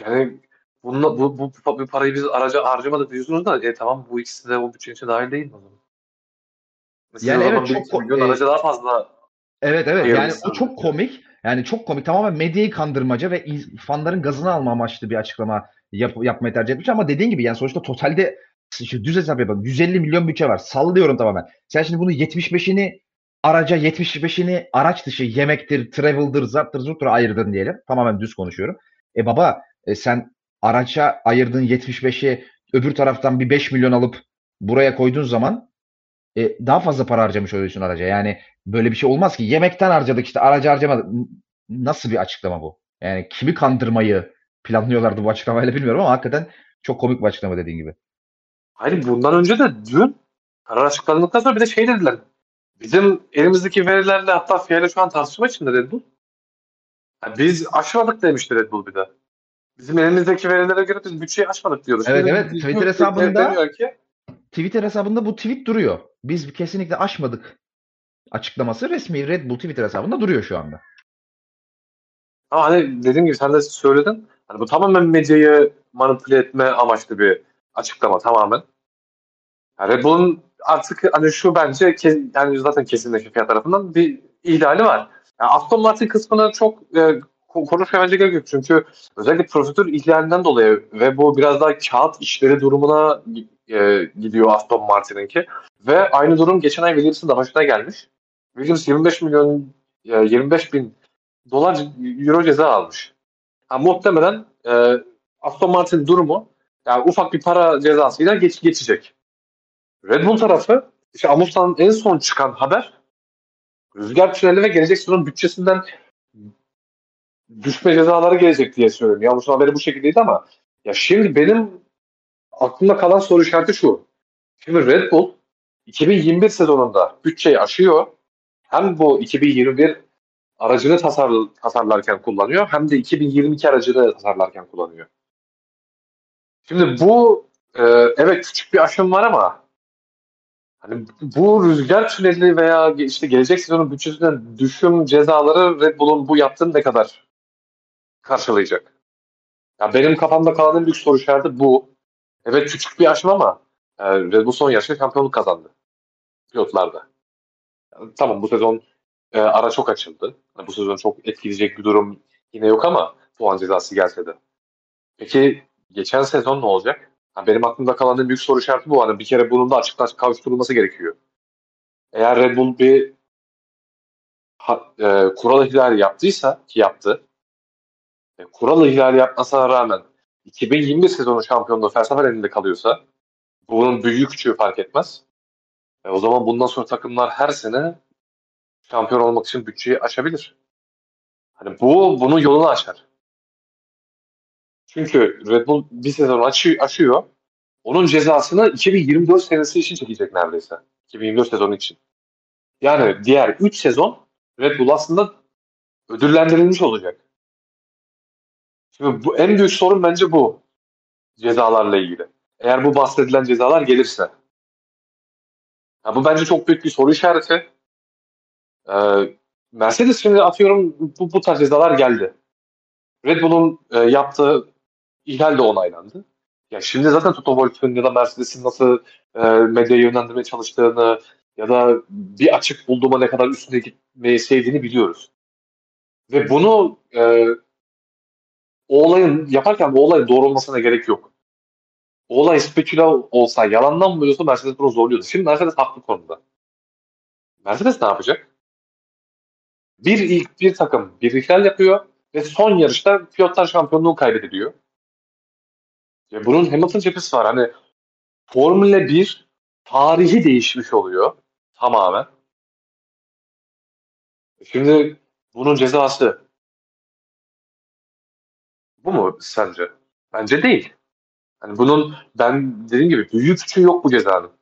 Yani bununla, bu, bu, bu parayı biz araca harcamadık diyorsunuz da e, tamam bu ikisi de o bütçenin içine dahil değil mi o zaman? Mesela Yani evet, çok bir ko- milyon e, araca daha fazla Evet evet yani o çok komik. Yani çok komik tamamen medyayı kandırmaca ve fanların gazını alma amaçlı bir açıklama yap, yapmayı tercih etmiş ama dediğin gibi yani sonuçta totalde işte düz hesap yapalım. 150 milyon bütçe var. Sallıyorum tamamen. Sen şimdi bunu 75'ini araca 75'ini araç dışı yemektir, travel'dır, zarttır, zurttur ayırdın diyelim. Tamamen düz konuşuyorum. E baba e sen araça ayırdığın 75'i öbür taraftan bir 5 milyon alıp buraya koyduğun zaman e, daha fazla para harcamış oluyorsun araca. Yani böyle bir şey olmaz ki. Yemekten harcadık işte aracı harcamadık. Nasıl bir açıklama bu? Yani kimi kandırmayı planlıyorlardı bu açıklamayla bilmiyorum ama hakikaten çok komik bir açıklama dediğin gibi. Hayır bundan önce de dün karar açıklandıktan sonra bir de şey dediler. Bizim elimizdeki verilerle hatta FIA ile şu an tartışma içinde Red Bull. Yani biz aşmadık demişti Red Bull bir de. Bizim elimizdeki verilere göre biz bütçeyi aşmadık diyoruz. Evet, Şimdi evet. Twitter hesabında- ki Twitter hesabında bu tweet duruyor. Biz kesinlikle aşmadık açıklaması resmi Red Bull Twitter hesabında duruyor şu anda. ama hani dediğim gibi sen de söyledin. Hani bu tamamen medyayı manipüle etme amaçlı bir açıklama tamamen. Yani Red Bull'un artık hani şu bence yani zaten kesinleşti fiyat tarafından bir ihlali var. Yani Aston Martin kısmını çok e, ko- konuşmaya bence gerek yok. Çünkü özellikle prosedür ihlalinden dolayı ve bu biraz daha kağıt işleri durumuna e, gidiyor Aston Martin'inki. Ve aynı durum geçen ay Williams'ın da başına gelmiş. Williams 25 milyon e, 25 bin dolar euro ceza almış. Ha, muhtemelen e, Aston Martin durumu yani ufak bir para cezasıyla geç, geçecek. Red Bull tarafı işte Amos'tan en son çıkan haber Rüzgar Tüneli ve gelecek sezon bütçesinden düşme cezaları gelecek diye söylüyorum. Amos'un haberi bu şekildeydi ama ya şimdi benim aklımda kalan soru işareti şu. Şimdi Red Bull 2021 sezonunda bütçeyi aşıyor. Hem bu 2021 aracını tasar, tasarlarken kullanıyor hem de 2022 aracını tasarlarken kullanıyor. Şimdi bu e, evet küçük bir aşım var ama hani bu rüzgar tüneli veya işte gelecek sezonun bütçesinden düşüm cezaları Red Bull'un bu yaptığını ne kadar karşılayacak? Ya benim kafamda kalan en büyük soru işareti bu. Evet küçük bir aşım ama e, Red Bull son yarışta şampiyonluk kazandı pilotlarda. Yani tamam bu sezon e, ara çok açıldı. Bu sezon çok etkileyecek bir durum yine yok ama puan cezası gelse de. Peki geçen sezon ne olacak? Ha, benim aklımda kalan en büyük soru işareti bu. Hani bir kere bunun da açıktan kavuşturulması gerekiyor. Eğer Red Bull bir ha, e, kural ihlali yaptıysa ki yaptı. E, kural ihlali yapmasına rağmen 2021 sezonu şampiyonluğu Verstappen elinde kalıyorsa bunun büyüğü küçüğü fark etmez. E, o zaman bundan sonra takımlar her sene şampiyon olmak için bütçeyi aşabilir. Hani bu bunun yolunu açar. Çünkü Red Bull bir sezon açıyor. Onun cezasını 2024 senesi için çekecek neredeyse. 2024 sezonu için. Yani diğer 3 sezon Red Bull aslında ödüllendirilmiş olacak. Şimdi bu en büyük sorun bence bu. Cezalarla ilgili. Eğer bu bahsedilen cezalar gelirse. Ya bu bence çok büyük bir soru işareti. Ee, Mercedes şimdi atıyorum bu, bu tarz cezalar geldi. Red Bull'un e, yaptığı ihlal de onaylandı. Ya şimdi zaten Toto Wolff'ün ya da Mercedes'in nasıl e, medyayı yönlendirmeye çalıştığını ya da bir açık bulduğuma ne kadar üstüne gitmeyi sevdiğini biliyoruz. Ve bunu e, o olayın yaparken bu olayın doğru olmasına gerek yok. O olay speküle olsa, yalandan mı Mercedes bunu zorluyordu. Şimdi Mercedes haklı konuda. Mercedes ne yapacak? Bir ilk bir takım bir ihlal yapıyor ve son yarışta pilotlar şampiyonluğu kaybediliyor. Ya bunun Hamilton cephesi var. Hani Formula 1 tarihi değişmiş oluyor tamamen. Şimdi bunun cezası bu mu sence? Bence değil. Hani bunun ben dediğim gibi büyük küçüğü yok bu cezanın.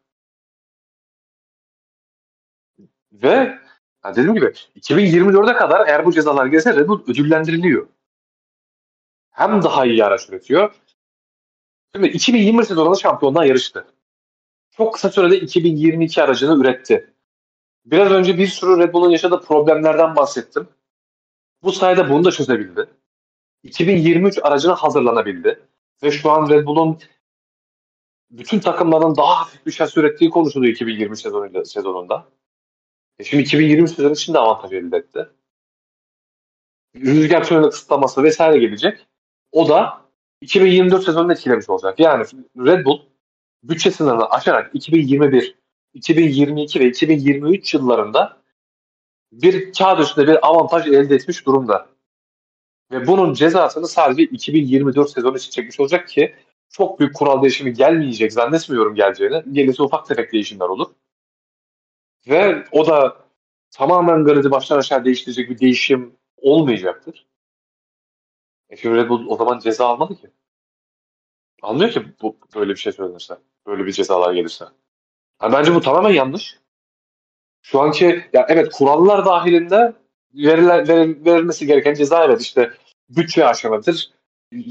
Ve yani dediğim gibi 2024'e kadar eğer bu cezalar gelirse Red Bull ödüllendiriliyor. Hem daha iyi araç üretiyor. Şimdi 2020 sezonunda şampiyonluğa yarıştı. Çok kısa sürede 2022 aracını üretti. Biraz önce bir sürü Red Bull'un yaşadığı problemlerden bahsettim. Bu sayede bunu da çözebildi. 2023 aracına hazırlanabildi. Ve şu an Red Bull'un bütün takımların daha hafif bir şasi ürettiği konuşuluyor 2023 sezonuyla, sezonunda. E şimdi 2023 sezonu için de avantaj elde etti. Rüzgar tüneli kısıtlaması vesaire gelecek. O da 2024 sezonunu etkilemiş olacak. Yani Red Bull bütçe sınırını aşarak 2021, 2022 ve 2023 yıllarında bir kağıt üstünde bir avantaj elde etmiş durumda. Ve bunun cezasını sadece 2024 sezonu için çekmiş olacak ki çok büyük kural değişimi gelmeyecek zannetmiyorum geleceğini. Gelirse ufak tefek değişimler olur. Ve o da tamamen garidi baştan aşağı değiştirecek bir değişim olmayacaktır. E şimdi Red Bull o zaman ceza almadı ki. Almıyor ki bu böyle bir şey söylenirse. Böyle bir cezalar gelirse. Yani bence bu tamamen yanlış. Şu anki ya evet kurallar dahilinde verilen, veril, verilmesi gereken ceza evet işte bütçe aşamadır.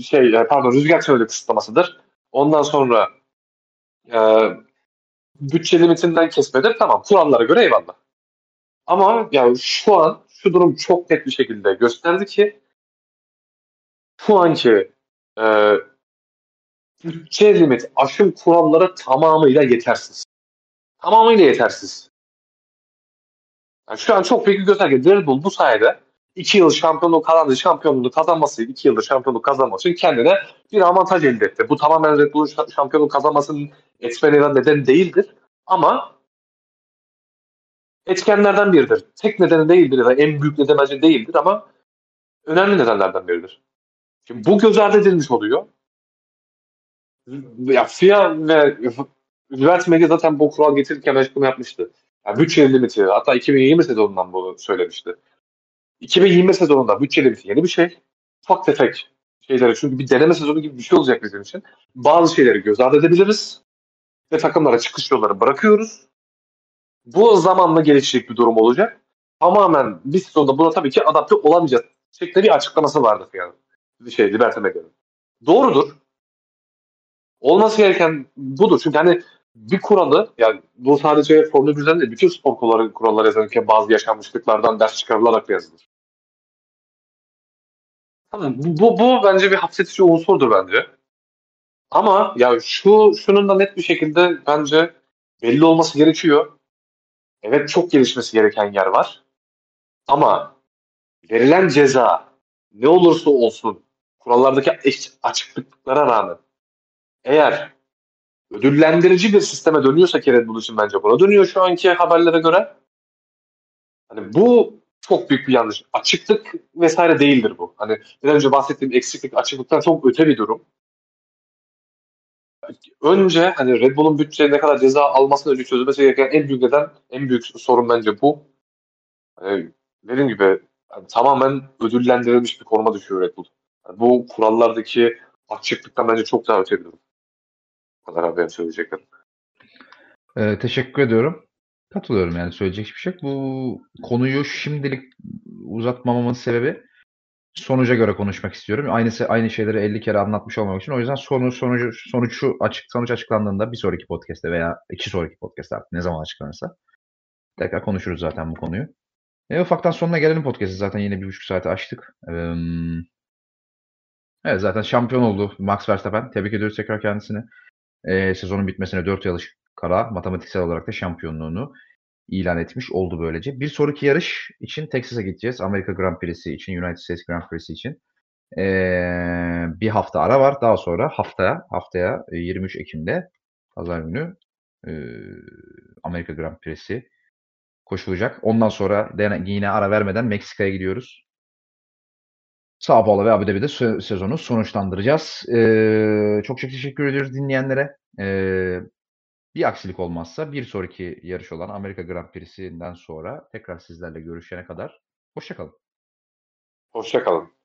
Şey pardon rüzgar tüneli kısıtlamasıdır. Ondan sonra e, bütçe limitinden kesmedir. Tamam kurallara göre eyvallah. Ama yani şu an şu durum çok net bir şekilde gösterdi ki şu anki e, bütçe limit aşım kuralları tamamıyla yetersiz. Tamamıyla yetersiz. Yani şu an çok büyük bir gösterge. Bull bu sayede 2 yıl şampiyonluk kazandı. Şampiyonluğu kazanması, 2 yıldır şampiyonluk kazanması için kendine bir avantaj elde etti. Bu tamamen Red Bull'un şampiyonluk kazanmasının etmenlerinden neden değildir. Ama etkenlerden biridir. Tek nedeni değildir ya da en büyük neden bence değildir ama önemli nedenlerden biridir. Şimdi bu göz ardı edilmiş oluyor. Ya FIA ve Rivert Media zaten bu kural getirirken açıklama yapmıştı. Yani bütçe limiti hatta 2020 sezonundan bunu söylemişti. 2020 sezonunda bütçe limiti yeni bir şey. Ufak tefek şeyleri çünkü bir deneme sezonu gibi bir şey olacak bizim için. Bazı şeyleri göz ardı edebiliriz ve takımlara çıkış yolları bırakıyoruz. Bu zamanla gelişecek bir durum olacak. Tamamen bir sezonda buna tabii ki adapte olamayacağız. Şeklinde bir açıklaması vardı yani. Şey, Liberty Media'nın. Doğrudur. Olması gereken budur. Çünkü hani bir kuralı yani bu sadece Formula 1'den değil bütün spor kuralları, kuralları yazılırken bazı yaşanmışlıklardan ders çıkarılarak yazılır. Tamam, bu, bu, bu bence bir hapsetici unsurdur bence. Ama ya şu şunun da net bir şekilde bence belli olması gerekiyor. Evet çok gelişmesi gereken yer var. Ama verilen ceza ne olursa olsun kurallardaki açıklıklara rağmen eğer ödüllendirici bir sisteme dönüyorsa ki Red Bull için bence buna dönüyor şu anki haberlere göre. Hani bu çok büyük bir yanlış. Açıklık vesaire değildir bu. Hani bir önce bahsettiğim eksiklik açıklıktan çok öte bir durum. Önce hani Red Bull'un bütçeye ne kadar ceza almasını önce çözülmesi gereken en büyük neden, en büyük sorun bence bu. Hani dediğim gibi yani tamamen ödüllendirilmiş bir konuma düşüyor Red Bull. Bu kurallardaki açıklıktan bence çok daha öte bir kadar abi benim söyleyeceklerim. Ee, teşekkür ediyorum. Katılıyorum yani söyleyecek hiçbir şey. Bu konuyu şimdilik uzatmamamın sebebi sonuca göre konuşmak istiyorum. Aynı aynı şeyleri 50 kere anlatmış olmak için. O yüzden sonu sonucu sonuç şu açık sonuç açıklandığında bir sonraki podcast'te veya iki sonraki podcast'te artık ne zaman açıklanırsa tekrar konuşuruz zaten bu konuyu. E, ufaktan sonuna gelelim podcast'ı zaten yine bir buçuk saate açtık. Ee, evet zaten şampiyon oldu Max Verstappen. Tebrik ediyoruz tekrar kendisini. Ee, sezonun bitmesine 4 yarış kara matematiksel olarak da şampiyonluğunu ilan etmiş oldu böylece. Bir sonraki yarış için Texas'a gideceğiz. Amerika Grand Prix'si için, United States Grand Prix'si için. Ee, bir hafta ara var. Daha sonra haftaya, haftaya 23 e, Ekim'de pazar günü e, Amerika Grand Prix'si koşulacak. Ondan sonra yine ara vermeden Meksika'ya gidiyoruz. Sao Paulo ve Abu Dhabi'de sezonu sonuçlandıracağız. Ee, çok çok teşekkür ediyoruz dinleyenlere. Ee, bir aksilik olmazsa bir sonraki yarış olan Amerika Grand Prix'sinden sonra tekrar sizlerle görüşene kadar hoşçakalın. Hoşçakalın.